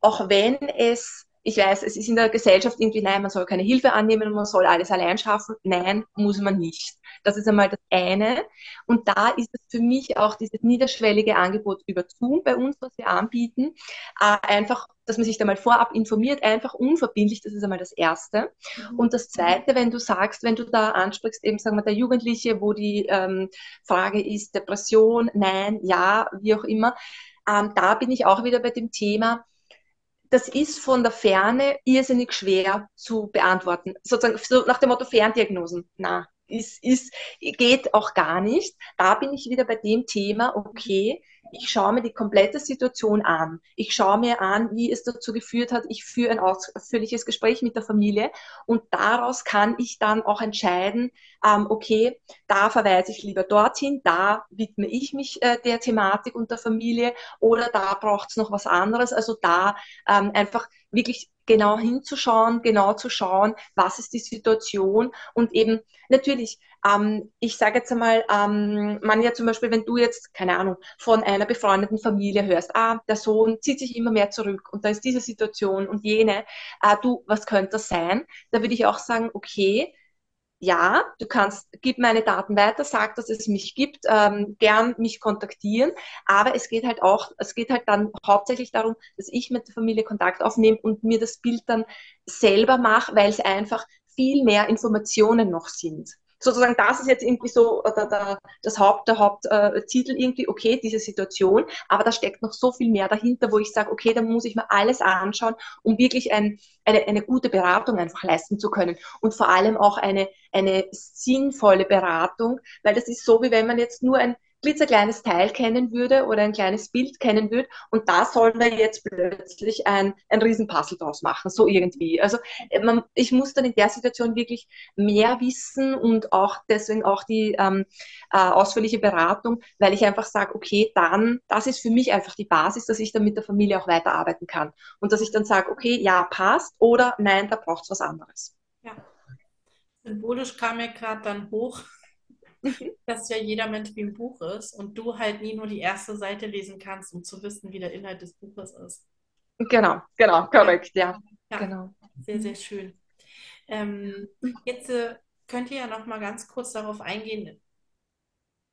auch wenn es ich weiß, es ist in der Gesellschaft irgendwie, nein, man soll keine Hilfe annehmen und man soll alles allein schaffen. Nein, muss man nicht. Das ist einmal das eine. Und da ist es für mich auch dieses niederschwellige Angebot über Zoom bei uns, was wir anbieten. Äh, einfach, dass man sich da mal vorab informiert, einfach unverbindlich, das ist einmal das Erste. Mhm. Und das Zweite, wenn du sagst, wenn du da ansprichst, eben sagen wir, der Jugendliche, wo die ähm, Frage ist, Depression, nein, ja, wie auch immer, ähm, da bin ich auch wieder bei dem Thema, das ist von der Ferne irrsinnig schwer zu beantworten. Sozusagen so nach dem Motto Ferndiagnosen. Na, ist, ist, geht auch gar nicht. Da bin ich wieder bei dem Thema, okay, ich schaue mir die komplette Situation an. Ich schaue mir an, wie es dazu geführt hat. Ich führe ein ausführliches Gespräch mit der Familie und daraus kann ich dann auch entscheiden, ähm, okay, da verweise ich lieber dorthin, da widme ich mich äh, der Thematik und der Familie oder da braucht es noch was anderes. Also da ähm, einfach wirklich genau hinzuschauen, genau zu schauen, was ist die Situation und eben natürlich, ähm, ich sage jetzt einmal, ähm, man ja zum Beispiel, wenn du jetzt, keine Ahnung, von einer befreundeten Familie hörst, ah, der Sohn zieht sich immer mehr zurück und da ist diese Situation und jene, äh, du, was könnte das sein? Da würde ich auch sagen, okay, ja, du kannst, gib meine Daten weiter, sag, dass es mich gibt, ähm, gern mich kontaktieren. Aber es geht halt auch, es geht halt dann hauptsächlich darum, dass ich mit der Familie Kontakt aufnehme und mir das Bild dann selber mache, weil es einfach viel mehr Informationen noch sind sozusagen, das ist jetzt irgendwie so der, der, das Haupt, der Haupttitel äh, irgendwie, okay, diese Situation, aber da steckt noch so viel mehr dahinter, wo ich sage, okay, da muss ich mir alles anschauen, um wirklich ein, eine, eine gute Beratung einfach leisten zu können. Und vor allem auch eine, eine sinnvolle Beratung, weil das ist so, wie wenn man jetzt nur ein klitzekleines Teil kennen würde oder ein kleines Bild kennen würde und da sollen wir jetzt plötzlich ein, ein Riesenpuzzle draus machen, so irgendwie. Also man, ich muss dann in der Situation wirklich mehr wissen und auch deswegen auch die ähm, äh, ausführliche Beratung, weil ich einfach sage, okay, dann, das ist für mich einfach die Basis, dass ich dann mit der Familie auch weiterarbeiten kann und dass ich dann sage, okay, ja, passt oder nein, da braucht es was anderes. Ja. Symbolisch kam mir gerade dann hoch, [LAUGHS] dass ja jeder Mensch wie ein Buch ist und du halt nie nur die erste Seite lesen kannst, um zu wissen, wie der Inhalt des Buches ist. Genau, genau, korrekt, ja. ja genau. Sehr, sehr schön. Ähm, jetzt äh, könnt ihr ja noch mal ganz kurz darauf eingehen,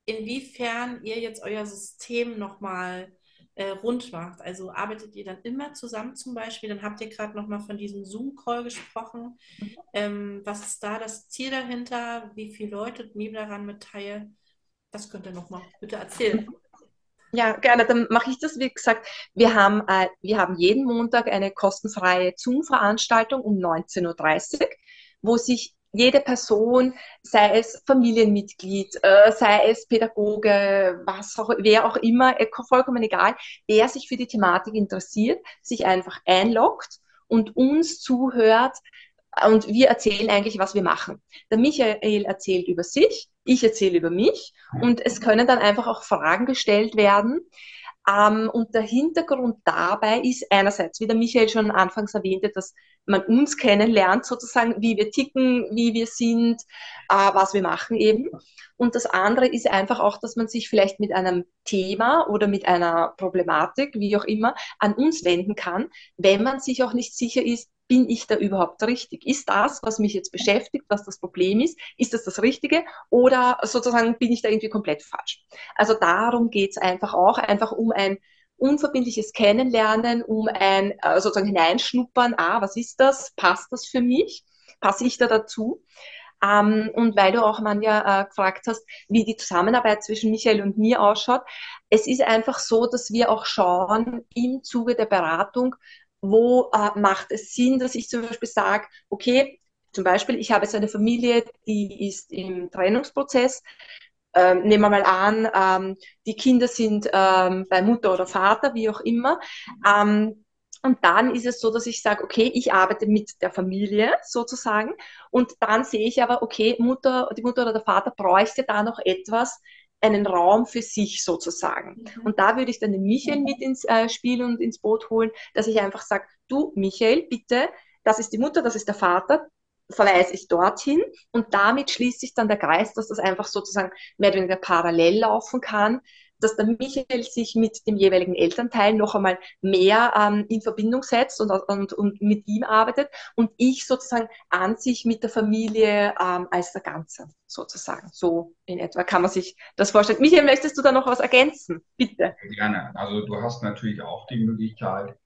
inwiefern ihr jetzt euer System noch mal äh, rund macht. Also arbeitet ihr dann immer zusammen zum Beispiel? Dann habt ihr gerade noch mal von diesem Zoom-Call gesprochen. Ähm, was ist da das Ziel dahinter? Wie viele Leute nehmen daran mit teil? Das könnt ihr noch mal bitte erzählen. Ja, gerne. Dann mache ich das. Wie gesagt, wir haben, äh, wir haben jeden Montag eine kostenfreie Zoom-Veranstaltung um 19.30 Uhr, wo sich jede Person, sei es Familienmitglied, äh, sei es Pädagoge, was auch, wer auch immer, äh, vollkommen egal, der sich für die Thematik interessiert, sich einfach einloggt und uns zuhört und wir erzählen eigentlich, was wir machen. Der Michael erzählt über sich, ich erzähle über mich und es können dann einfach auch Fragen gestellt werden. Ähm, und der Hintergrund dabei ist einerseits, wie der Michael schon anfangs erwähnte, dass man uns kennenlernt, sozusagen, wie wir ticken, wie wir sind, äh, was wir machen eben. Und das andere ist einfach auch, dass man sich vielleicht mit einem Thema oder mit einer Problematik, wie auch immer, an uns wenden kann, wenn man sich auch nicht sicher ist, bin ich da überhaupt richtig? Ist das, was mich jetzt beschäftigt, was das Problem ist, ist das das Richtige oder sozusagen bin ich da irgendwie komplett falsch? Also darum geht es einfach auch, einfach um ein unverbindliches Kennenlernen, um ein äh, sozusagen hineinschnuppern, ah, was ist das, passt das für mich, passe ich da dazu? Ähm, und weil du auch, Manja, äh, gefragt hast, wie die Zusammenarbeit zwischen Michael und mir ausschaut, es ist einfach so, dass wir auch schauen im Zuge der Beratung, wo äh, macht es Sinn, dass ich zum Beispiel sage, okay, zum Beispiel, ich habe jetzt eine Familie, die ist im Trennungsprozess, ähm, nehmen wir mal an, ähm, die Kinder sind ähm, bei Mutter oder Vater, wie auch immer. Ähm, und dann ist es so, dass ich sage, okay, ich arbeite mit der Familie sozusagen. Und dann sehe ich aber, okay, Mutter, die Mutter oder der Vater bräuchte da noch etwas, einen Raum für sich sozusagen. Mhm. Und da würde ich dann den Michael mit ins äh, Spiel und ins Boot holen, dass ich einfach sage, du Michael, bitte, das ist die Mutter, das ist der Vater, verweise ich dorthin und damit schließt sich dann der Kreis, dass das einfach sozusagen mehr oder weniger parallel laufen kann, dass der Michael sich mit dem jeweiligen Elternteil noch einmal mehr ähm, in Verbindung setzt und, und, und mit ihm arbeitet und ich sozusagen an sich mit der Familie ähm, als der Ganze sozusagen. So in etwa kann man sich das vorstellen. Michael, möchtest du da noch was ergänzen? Bitte. Gerne. Also du hast natürlich auch die Möglichkeit,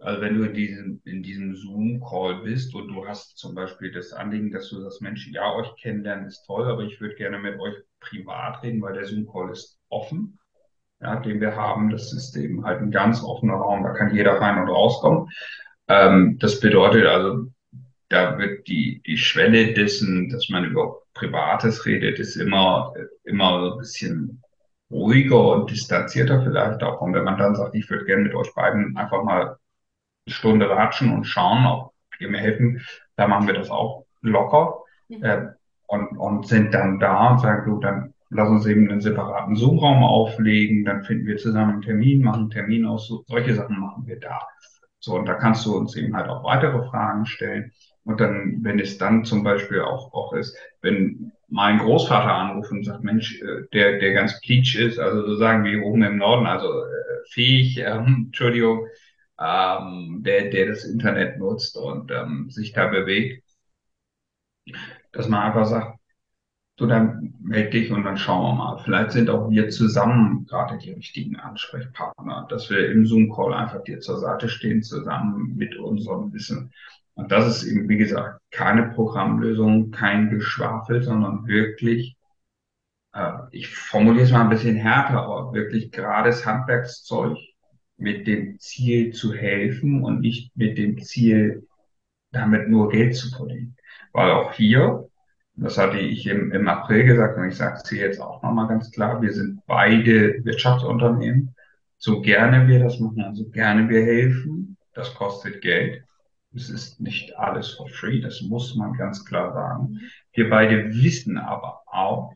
also wenn du in diesem, in diesem Zoom-Call bist und du hast zum Beispiel das Anliegen, dass du das Menschen, ja, euch kennenlernen ist toll, aber ich würde gerne mit euch privat reden, weil der Zoom-Call ist offen, ja, den wir haben. Das ist eben halt ein ganz offener Raum, da kann jeder rein und rauskommen. Ähm, das bedeutet also, da wird die, die Schwelle dessen, dass man über Privates redet, ist immer, immer ein bisschen ruhiger und distanzierter vielleicht auch. Und wenn man dann sagt, ich würde gerne mit euch beiden einfach mal eine Stunde ratschen und schauen, ob ihr mir helfen, dann machen wir das auch locker mhm. äh, und, und sind dann da und sagen, du, dann lass uns eben einen separaten Zoom-Raum auflegen, dann finden wir zusammen einen Termin, machen einen Termin aus, so, solche Sachen machen wir da. So, und da kannst du uns eben halt auch weitere Fragen stellen. Und dann, wenn es dann zum Beispiel auch, auch ist, wenn mein Großvater anruft und sagt, Mensch, äh, der, der ganz pleatsch ist, also so sagen wir oben im Norden, also äh, fähig, ähm, Entschuldigung, ähm, der, der das Internet nutzt und ähm, sich da bewegt, dass man einfach sagt, so dann melde dich und dann schauen wir mal. Vielleicht sind auch wir zusammen gerade die richtigen Ansprechpartner, dass wir im Zoom-Call einfach dir zur Seite stehen, zusammen mit unserem Wissen. Und das ist eben, wie gesagt, keine Programmlösung, kein Geschwafel, sondern wirklich, äh, ich formuliere es mal ein bisschen härter, aber wirklich gerades Handwerkszeug mit dem Ziel zu helfen und nicht mit dem Ziel, damit nur Geld zu verdienen. Weil auch hier, das hatte ich im, im April gesagt und ich sage es hier jetzt auch nochmal ganz klar, wir sind beide Wirtschaftsunternehmen. So gerne wir das machen, so gerne wir helfen, das kostet Geld. Es ist nicht alles for free, das muss man ganz klar sagen. Wir beide wissen aber auch,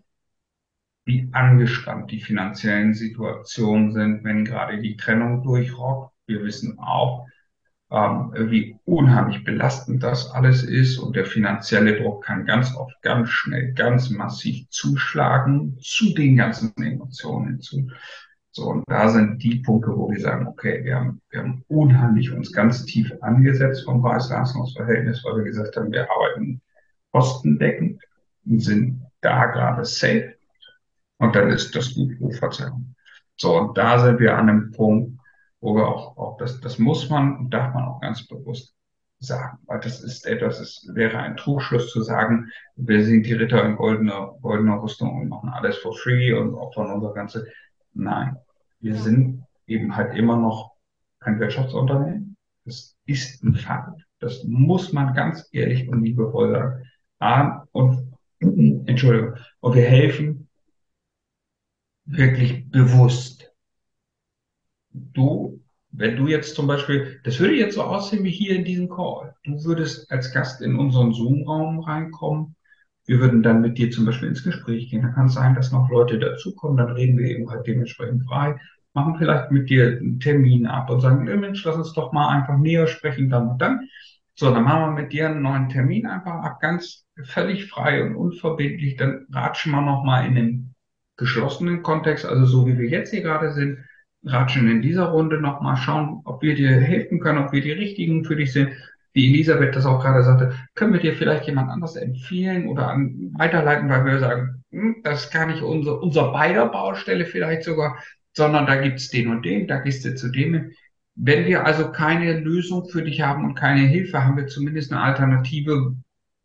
wie angespannt die finanziellen Situationen sind, wenn gerade die Trennung durchrockt. Wir wissen auch, ähm, wie unheimlich belastend das alles ist und der finanzielle Druck kann ganz oft ganz schnell, ganz massiv zuschlagen zu den ganzen Emotionen hinzu. So, und da sind die Punkte, wo wir sagen, okay, wir haben, wir haben unheimlich uns ganz tief angesetzt vom Preis-Leistungs-Verhältnis, weil wir gesagt haben, wir arbeiten kostendeckend und sind da gerade safe. Und dann ist das gut Verzeihung. So, und da sind wir an einem Punkt, wo wir auch, auch das, das muss man und darf man auch ganz bewusst sagen, weil das ist etwas, es wäre ein Trugschluss zu sagen, wir sind die Ritter in goldener, goldener Rüstung und machen alles for free und opfern unser ganze Nein, wir sind eben halt immer noch ein Wirtschaftsunternehmen. Das ist ein Fakt. Das muss man ganz ehrlich und liebevoll sagen. Ah, und, [CLEARS THROAT] Entschuldigung, und wir helfen wirklich bewusst. Du, wenn du jetzt zum Beispiel, das würde jetzt so aussehen wie hier in diesem Call. Du würdest als Gast in unseren Zoom-Raum reinkommen wir würden dann mit dir zum Beispiel ins Gespräch gehen. Da kann es sein, dass noch Leute dazukommen, dann reden wir eben halt dementsprechend frei, machen vielleicht mit dir einen Termin ab und sagen, Mensch, lass uns doch mal einfach näher sprechen, dann und dann. So, dann machen wir mit dir einen neuen Termin einfach ab, ganz völlig frei und unverbindlich. Dann ratschen wir nochmal in den geschlossenen Kontext, also so wie wir jetzt hier gerade sind, ratschen in dieser Runde nochmal, schauen, ob wir dir helfen können, ob wir die Richtigen für dich sind wie Elisabeth das auch gerade sagte, können wir dir vielleicht jemand anders empfehlen oder an, weiterleiten, weil wir sagen, hm, das ist gar nicht unsere, unser beider Baustelle vielleicht sogar, sondern da gibt's den und den, da gehst du zu dem. Wenn wir also keine Lösung für dich haben und keine Hilfe, haben wir zumindest eine Alternative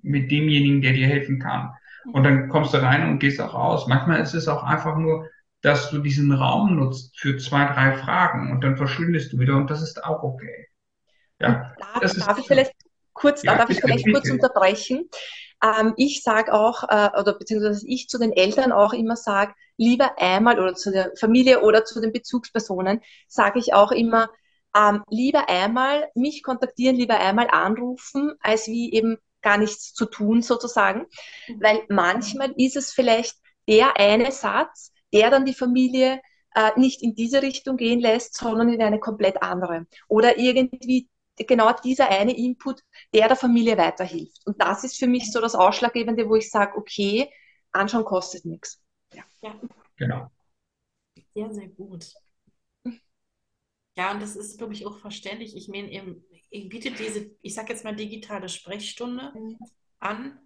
mit demjenigen, der dir helfen kann. Und dann kommst du rein und gehst auch raus. Manchmal ist es auch einfach nur, dass du diesen Raum nutzt für zwei, drei Fragen und dann verschwindest du wieder und das ist auch okay. Ja, darf, darf ich vielleicht kurz, ja, darf ich vielleicht kurz unterbrechen? Ähm, ich sage auch, äh, oder beziehungsweise ich zu den Eltern auch immer sage, lieber einmal oder zu der Familie oder zu den Bezugspersonen, sage ich auch immer, ähm, lieber einmal mich kontaktieren, lieber einmal anrufen, als wie eben gar nichts zu tun sozusagen. Mhm. Weil manchmal ist es vielleicht der eine Satz, der dann die Familie äh, nicht in diese Richtung gehen lässt, sondern in eine komplett andere. Oder irgendwie genau dieser eine Input, der der Familie weiterhilft. Und das ist für mich so das Ausschlaggebende, wo ich sage, okay, anschauen kostet nichts. Ja. ja. Genau. Sehr, sehr gut. Ja, und das ist, glaube ich, auch verständlich. Ich meine, ich biete diese, ich sage jetzt mal, digitale Sprechstunde mhm. an,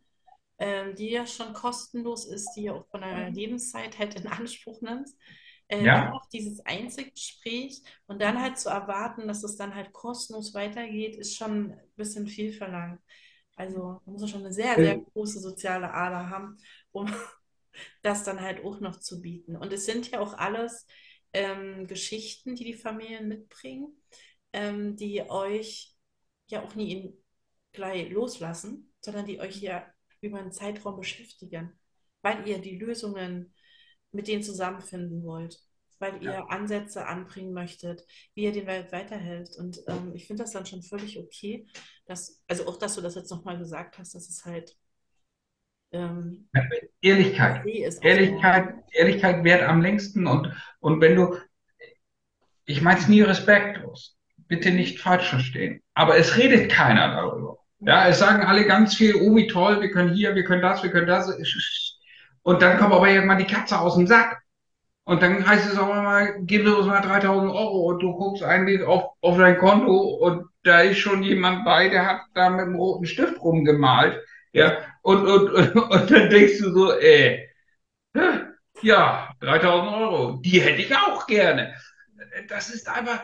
ähm, die ja schon kostenlos ist, die ja auch von der mhm. Lebenszeit halt in Anspruch nimmt äh, ja. auch dieses Einzelgespräch und dann halt zu erwarten, dass es dann halt kostenlos weitergeht, ist schon ein bisschen viel verlangt. Also man muss schon eine sehr, sehr große soziale Ader haben, um [LAUGHS] das dann halt auch noch zu bieten. Und es sind ja auch alles ähm, Geschichten, die die Familien mitbringen, ähm, die euch ja auch nie in, gleich loslassen, sondern die euch ja über einen Zeitraum beschäftigen, weil ihr die Lösungen mit denen zusammenfinden wollt, weil ihr ja. Ansätze anbringen möchtet, wie ihr die Welt weiterhält. Und ähm, ich finde das dann schon völlig okay, dass, also auch, dass du das jetzt nochmal gesagt hast, dass es halt ähm, Ehrlichkeit. Ehrlichkeit, Ehrlichkeit währt am längsten und, und wenn du, ich meine es nie respektlos, bitte nicht falsch verstehen, aber es redet keiner darüber. Ja, es sagen alle ganz viel, oh wie toll, wir können hier, wir können das, wir können das. Und dann kommt aber irgendwann die Katze aus dem Sack. Und dann heißt es auch immer, gib uns mal 3000 Euro und du guckst eigentlich auf, auf dein Konto und da ist schon jemand bei, der hat da mit einem roten Stift rumgemalt. Ja, und, und, und, [LAUGHS] und dann denkst du so, äh, ja, 3000 Euro, die hätte ich auch gerne. Das ist einfach,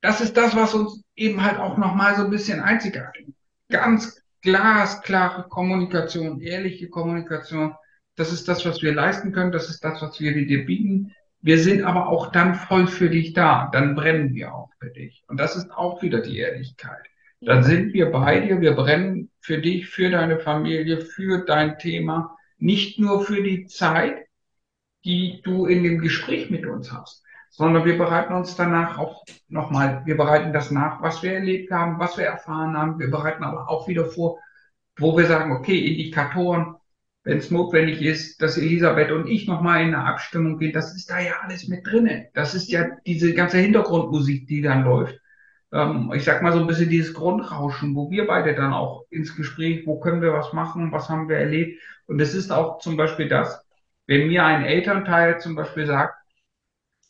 das ist das, was uns eben halt auch nochmal so ein bisschen einzigartig. Ganz glasklare Kommunikation, ehrliche Kommunikation. Das ist das, was wir leisten können. Das ist das, was wir dir bieten. Wir sind aber auch dann voll für dich da. Dann brennen wir auch für dich. Und das ist auch wieder die Ehrlichkeit. Dann sind wir bei dir. Wir brennen für dich, für deine Familie, für dein Thema. Nicht nur für die Zeit, die du in dem Gespräch mit uns hast, sondern wir bereiten uns danach auch nochmal, wir bereiten das nach, was wir erlebt haben, was wir erfahren haben. Wir bereiten aber auch wieder vor, wo wir sagen, okay, Indikatoren, wenn es notwendig ist, dass Elisabeth und ich nochmal in eine Abstimmung gehen, das ist da ja alles mit drinnen. Das ist ja diese ganze Hintergrundmusik, die dann läuft. Ähm, ich sag mal so ein bisschen dieses Grundrauschen, wo wir beide dann auch ins Gespräch, wo können wir was machen, was haben wir erlebt. Und es ist auch zum Beispiel das, wenn mir ein Elternteil zum Beispiel sagt,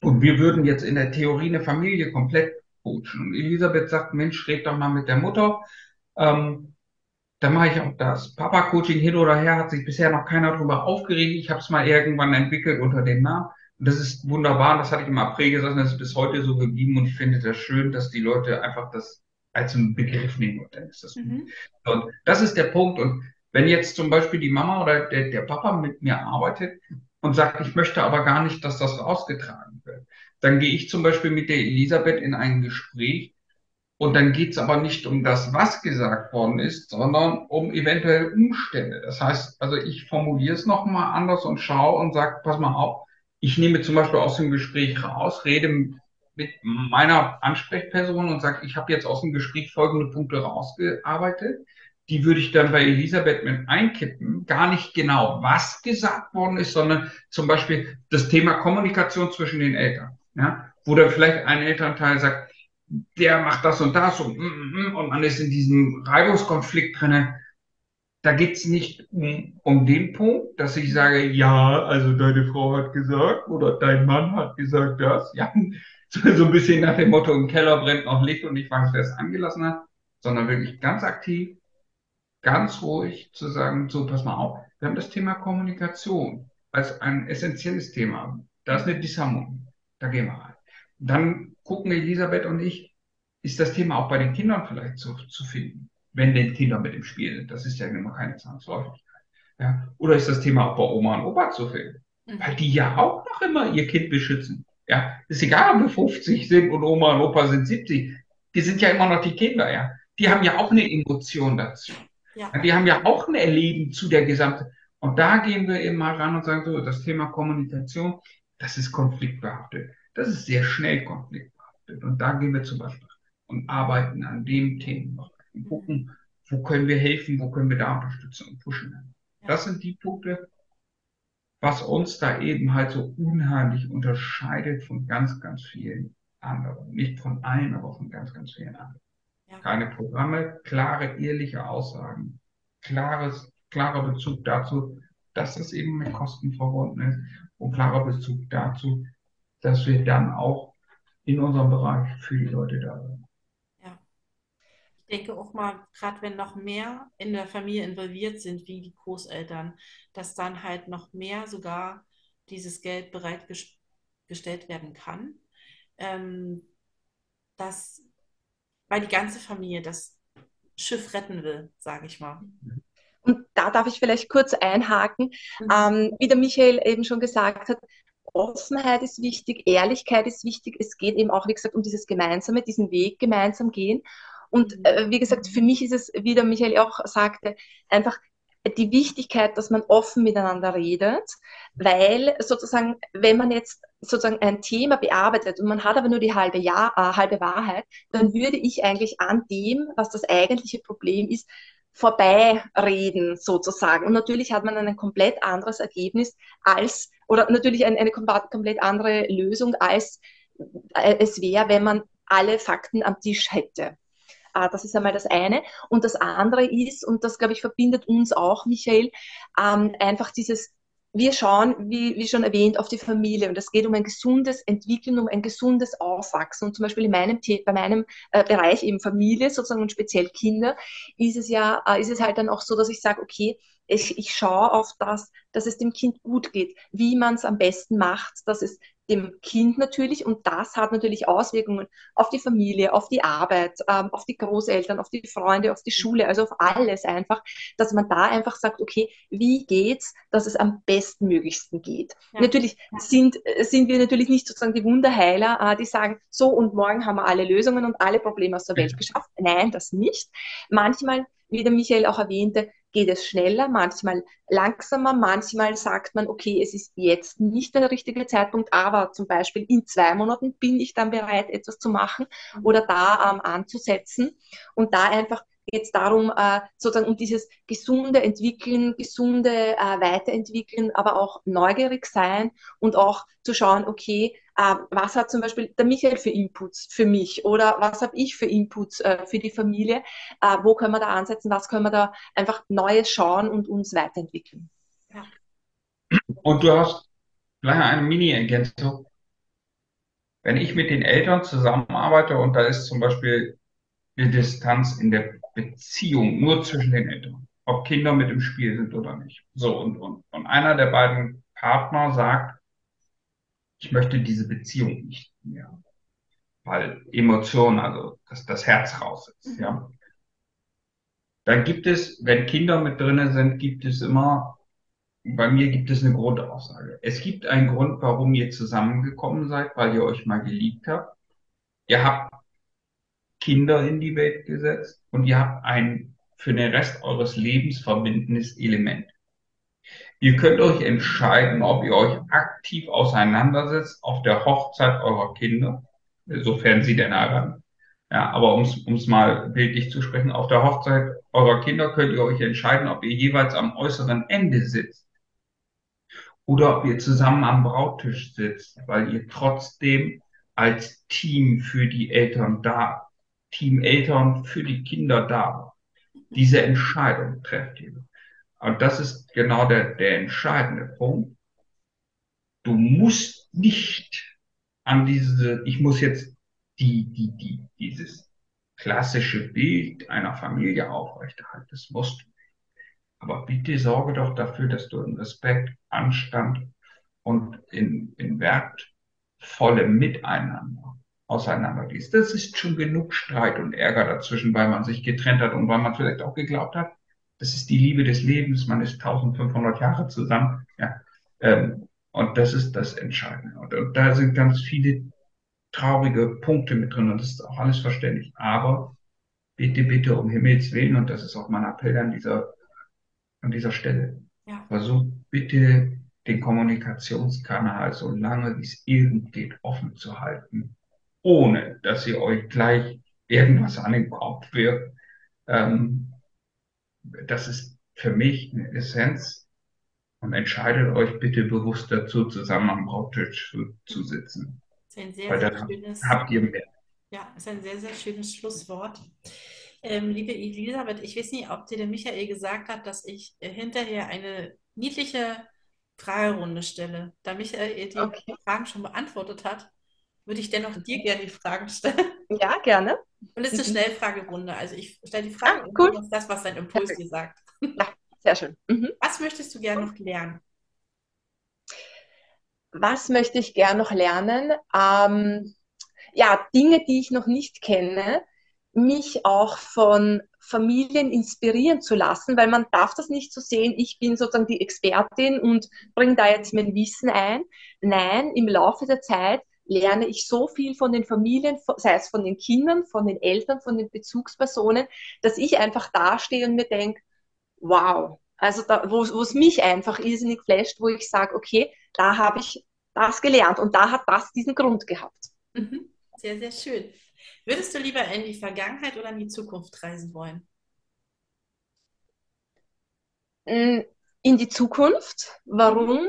und wir würden jetzt in der Theorie eine Familie komplett coachen. Und Elisabeth sagt, Mensch, red doch mal mit der Mutter. Ähm, da mache ich auch das. Papa-Coaching hin oder her hat sich bisher noch keiner darüber aufgeregt. Ich habe es mal irgendwann entwickelt unter dem Namen. Und das ist wunderbar. Das hatte ich im April gesagt. Das ist bis heute so geblieben. Und ich finde das schön, dass die Leute einfach das als einen Begriff nehmen. Und dann ist das mhm. Und das ist der Punkt. Und wenn jetzt zum Beispiel die Mama oder der, der Papa mit mir arbeitet und sagt, ich möchte aber gar nicht, dass das rausgetragen wird. Dann gehe ich zum Beispiel mit der Elisabeth in ein Gespräch und dann geht es aber nicht um das, was gesagt worden ist, sondern um eventuell Umstände. Das heißt, also ich formuliere es nochmal anders und schaue und sage, pass mal auf, ich nehme zum Beispiel aus dem Gespräch raus, rede mit meiner Ansprechperson und sage, ich habe jetzt aus dem Gespräch folgende Punkte rausgearbeitet die würde ich dann bei Elisabeth mit einkippen. Gar nicht genau, was gesagt worden ist, sondern zum Beispiel das Thema Kommunikation zwischen den Eltern. Ja? Wo dann vielleicht ein Elternteil sagt, der macht das und das und, mm, mm, mm, und man ist in diesem Reibungskonflikt drinne. Da geht's nicht um, um den Punkt, dass ich sage, ja, also deine Frau hat gesagt oder dein Mann hat gesagt das. Ja, [LAUGHS] so ein bisschen nach dem Motto, im Keller brennt noch Licht und ich weiß, wer es angelassen hat, sondern wirklich ganz aktiv ganz ruhig zu sagen, so, pass mal auf, wir haben das Thema Kommunikation als ein essentielles Thema. Da ist eine Disharmonie. Da gehen wir rein. Dann gucken Elisabeth und ich, ist das Thema auch bei den Kindern vielleicht zu, zu finden, wenn denn Kinder mit im Spiel sind. Das ist ja immer keine Zwangsläufigkeit. Ja? Oder ist das Thema auch bei Oma und Opa zu finden? Mhm. Weil die ja auch noch immer ihr Kind beschützen. Ja, ist egal, ob wir 50 sind und Oma und Opa sind 70. Die sind ja immer noch die Kinder, ja. Die haben ja auch eine Emotion dazu. Ja. Wir haben ja auch ein Erleben zu der gesamten. Und da gehen wir eben mal ran und sagen so, das Thema Kommunikation, das ist konfliktbehaftet. Das ist sehr schnell konfliktbehaftet. Und da gehen wir zum Beispiel und arbeiten an dem Themenbereich und gucken, wo können wir helfen, wo können wir da unterstützen und pushen. Ja. Das sind die Punkte, was uns da eben halt so unheimlich unterscheidet von ganz, ganz vielen anderen. Nicht von allen, aber von ganz, ganz vielen anderen. Ja. Keine Programme, klare, ehrliche Aussagen, klares, klarer Bezug dazu, dass es eben mit Kosten verbunden ist und klarer Bezug dazu, dass wir dann auch in unserem Bereich für die Leute da sind. Ja. Ich denke auch mal, gerade wenn noch mehr in der Familie involviert sind, wie die Großeltern, dass dann halt noch mehr sogar dieses Geld bereitgestellt werden kann. Ähm, dass weil die ganze Familie das Schiff retten will, sage ich mal. Und da darf ich vielleicht kurz einhaken. Mhm. Ähm, wie der Michael eben schon gesagt hat, Offenheit ist wichtig, Ehrlichkeit ist wichtig. Es geht eben auch, wie gesagt, um dieses Gemeinsame, diesen Weg gemeinsam gehen. Und mhm. äh, wie gesagt, für mich ist es, wie der Michael auch sagte, einfach die Wichtigkeit, dass man offen miteinander redet, weil sozusagen, wenn man jetzt sozusagen ein Thema bearbeitet und man hat aber nur die halbe, Jahr, äh, halbe Wahrheit, dann würde ich eigentlich an dem, was das eigentliche Problem ist, vorbeireden sozusagen. Und natürlich hat man ein komplett anderes Ergebnis als, oder natürlich eine, eine komplett andere Lösung, als äh, es wäre, wenn man alle Fakten am Tisch hätte. Äh, das ist einmal das eine. Und das andere ist, und das, glaube ich, verbindet uns auch, Michael, ähm, einfach dieses wir schauen, wie, wie schon erwähnt, auf die Familie und es geht um ein gesundes Entwickeln, um ein gesundes Aufwachsen. Und zum Beispiel in meinem, bei meinem äh, Bereich eben Familie sozusagen und speziell Kinder ist es ja, äh, ist es halt dann auch so, dass ich sage, okay, ich, ich schaue auf das, dass es dem Kind gut geht, wie man es am besten macht, dass es dem Kind natürlich und das hat natürlich Auswirkungen auf die Familie, auf die Arbeit, ähm, auf die Großeltern, auf die Freunde, auf die Schule, also auf alles einfach, dass man da einfach sagt, okay, wie geht's, dass es am bestmöglichsten geht. Ja. Natürlich sind, sind wir natürlich nicht sozusagen die Wunderheiler, äh, die sagen, so und morgen haben wir alle Lösungen und alle Probleme aus der Welt geschafft. Nein, das nicht. Manchmal wie der Michael auch erwähnte, geht es schneller, manchmal langsamer, manchmal sagt man, okay, es ist jetzt nicht der richtige Zeitpunkt, aber zum Beispiel in zwei Monaten bin ich dann bereit, etwas zu machen oder da ähm, anzusetzen und da einfach geht es darum, äh, sozusagen um dieses gesunde Entwickeln, gesunde äh, Weiterentwickeln, aber auch neugierig sein und auch zu schauen, okay, äh, was hat zum Beispiel der Michael für Inputs für mich oder was habe ich für Inputs äh, für die Familie, äh, wo können wir da ansetzen, was können wir da einfach Neues schauen und uns weiterentwickeln. Ja. Und du hast gleich eine Mini-Ergänzung. Wenn ich mit den Eltern zusammenarbeite und da ist zum Beispiel eine Distanz in der Beziehung nur zwischen den Eltern, ob Kinder mit im Spiel sind oder nicht. So, und, und, und einer der beiden Partner sagt, ich möchte diese Beziehung nicht mehr, weil Emotionen, also dass das Herz raus ist, mhm. ja. Dann gibt es, wenn Kinder mit drinnen sind, gibt es immer, bei mir gibt es eine Grundaussage. Es gibt einen Grund, warum ihr zusammengekommen seid, weil ihr euch mal geliebt habt. Ihr habt Kinder in die Welt gesetzt und ihr habt ein für den Rest eures Lebens verbindendes Element. Ihr könnt euch entscheiden, ob ihr euch aktiv auseinandersetzt auf der Hochzeit eurer Kinder, sofern sie denn heiraten. Ja, aber um es mal bildlich zu sprechen, auf der Hochzeit eurer Kinder könnt ihr euch entscheiden, ob ihr jeweils am äußeren Ende sitzt oder ob ihr zusammen am Brautisch sitzt, weil ihr trotzdem als Team für die Eltern da Team Eltern für die Kinder da. Diese Entscheidung trefft ihr. Und das ist genau der, der entscheidende Punkt. Du musst nicht an diese, ich muss jetzt die, die, die, dieses klassische Bild einer Familie aufrechterhalten. Das musst du nicht. Aber bitte sorge doch dafür, dass du in Respekt, Anstand und in, in wertvollem Miteinander auseinandergehst. Das ist schon genug Streit und Ärger dazwischen, weil man sich getrennt hat und weil man vielleicht auch geglaubt hat, das ist die Liebe des Lebens, man ist 1500 Jahre zusammen. Ja. Ähm, und das ist das Entscheidende. Und, und da sind ganz viele traurige Punkte mit drin und das ist auch alles verständlich. Aber bitte, bitte um Himmels Willen, und das ist auch mein Appell an dieser, an dieser Stelle, ja. versucht bitte den Kommunikationskanal so lange wie es irgend geht offen zu halten ohne dass ihr euch gleich irgendwas an den Kopf wirft. Ähm, das ist für mich eine Essenz. Und entscheidet euch bitte bewusst dazu, zusammen am Brautisch zu, zu sitzen. Das ist ein sehr, Weil sehr schönes, habt ihr mehr. Ja, ist ein sehr, sehr schönes Schlusswort. Ähm, liebe Elisabeth, ich weiß nicht, ob dir der Michael gesagt hat, dass ich äh, hinterher eine niedliche Fragerunde stelle. Da Michael die okay. Fragen schon beantwortet hat, würde ich dennoch dir gerne die Fragen stellen. Ja, gerne. Und es ist eine mhm. Schnellfragerunde. Also ich stelle die Frage ah, cool. und das, was dein Impuls dir sagt. Ja, sehr schön. Mhm. Was möchtest du gerne noch lernen? Was möchte ich gerne noch lernen? Ähm, ja, Dinge, die ich noch nicht kenne, mich auch von Familien inspirieren zu lassen, weil man darf das nicht so sehen, ich bin sozusagen die Expertin und bringe da jetzt mein Wissen ein. Nein, im Laufe der Zeit lerne ich so viel von den Familien, sei es von den Kindern, von den Eltern, von den Bezugspersonen, dass ich einfach dastehe und mir denke, wow, Also da, wo es mich einfach irrsinnig flasht, wo ich sage, okay, da habe ich das gelernt und da hat das diesen Grund gehabt. Mhm. Sehr, sehr schön. Würdest du lieber in die Vergangenheit oder in die Zukunft reisen wollen? Mm, in die Zukunft. Warum?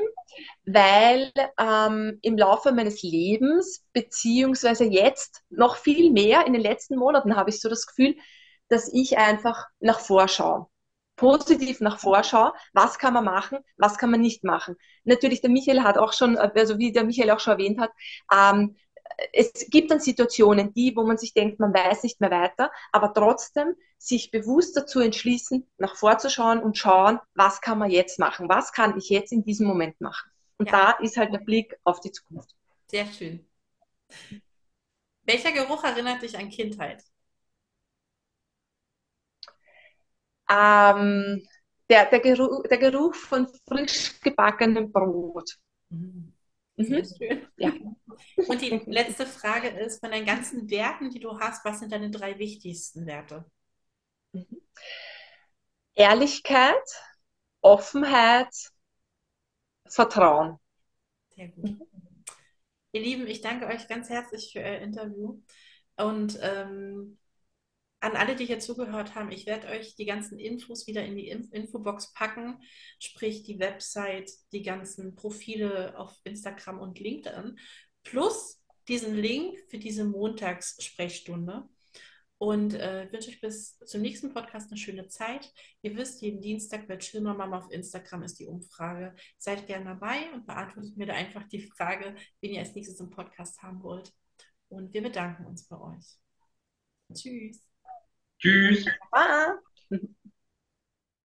Weil ähm, im Laufe meines Lebens, beziehungsweise jetzt noch viel mehr, in den letzten Monaten habe ich so das Gefühl, dass ich einfach nach vorschaue. Positiv nach vorschaue, was kann man machen, was kann man nicht machen. Natürlich, der Michael hat auch schon, also wie der Michael auch schon erwähnt hat, ähm, es gibt dann Situationen, die, wo man sich denkt, man weiß nicht mehr weiter, aber trotzdem sich bewusst dazu entschließen, nach vorzuschauen und schauen, was kann man jetzt machen, was kann ich jetzt in diesem Moment machen. Und ja. da ist halt der Blick auf die Zukunft. Sehr schön. Welcher Geruch erinnert dich an Kindheit? Ähm, der, der, Geruch, der Geruch von frisch gebackenem Brot. Mhm. Mhm. Ja. [LAUGHS] Und die letzte Frage ist, von deinen ganzen Werten, die du hast, was sind deine drei wichtigsten Werte? Mhm. Ehrlichkeit, Offenheit, Vertrauen. Sehr gut. Ihr Lieben, ich danke euch ganz herzlich für euer Interview. Und ähm, an alle, die hier zugehört haben, ich werde euch die ganzen Infos wieder in die Infobox packen, sprich die Website, die ganzen Profile auf Instagram und LinkedIn, plus diesen Link für diese Montagssprechstunde. Und äh, wünsche euch bis zum nächsten Podcast eine schöne Zeit. Ihr wisst, jeden Dienstag bei Chillmama auf Instagram ist die Umfrage. Seid gerne dabei und beantwortet mir da einfach die Frage, wen ihr als nächstes im Podcast haben wollt. Und wir bedanken uns bei euch. Tschüss. Tschüss. Baba.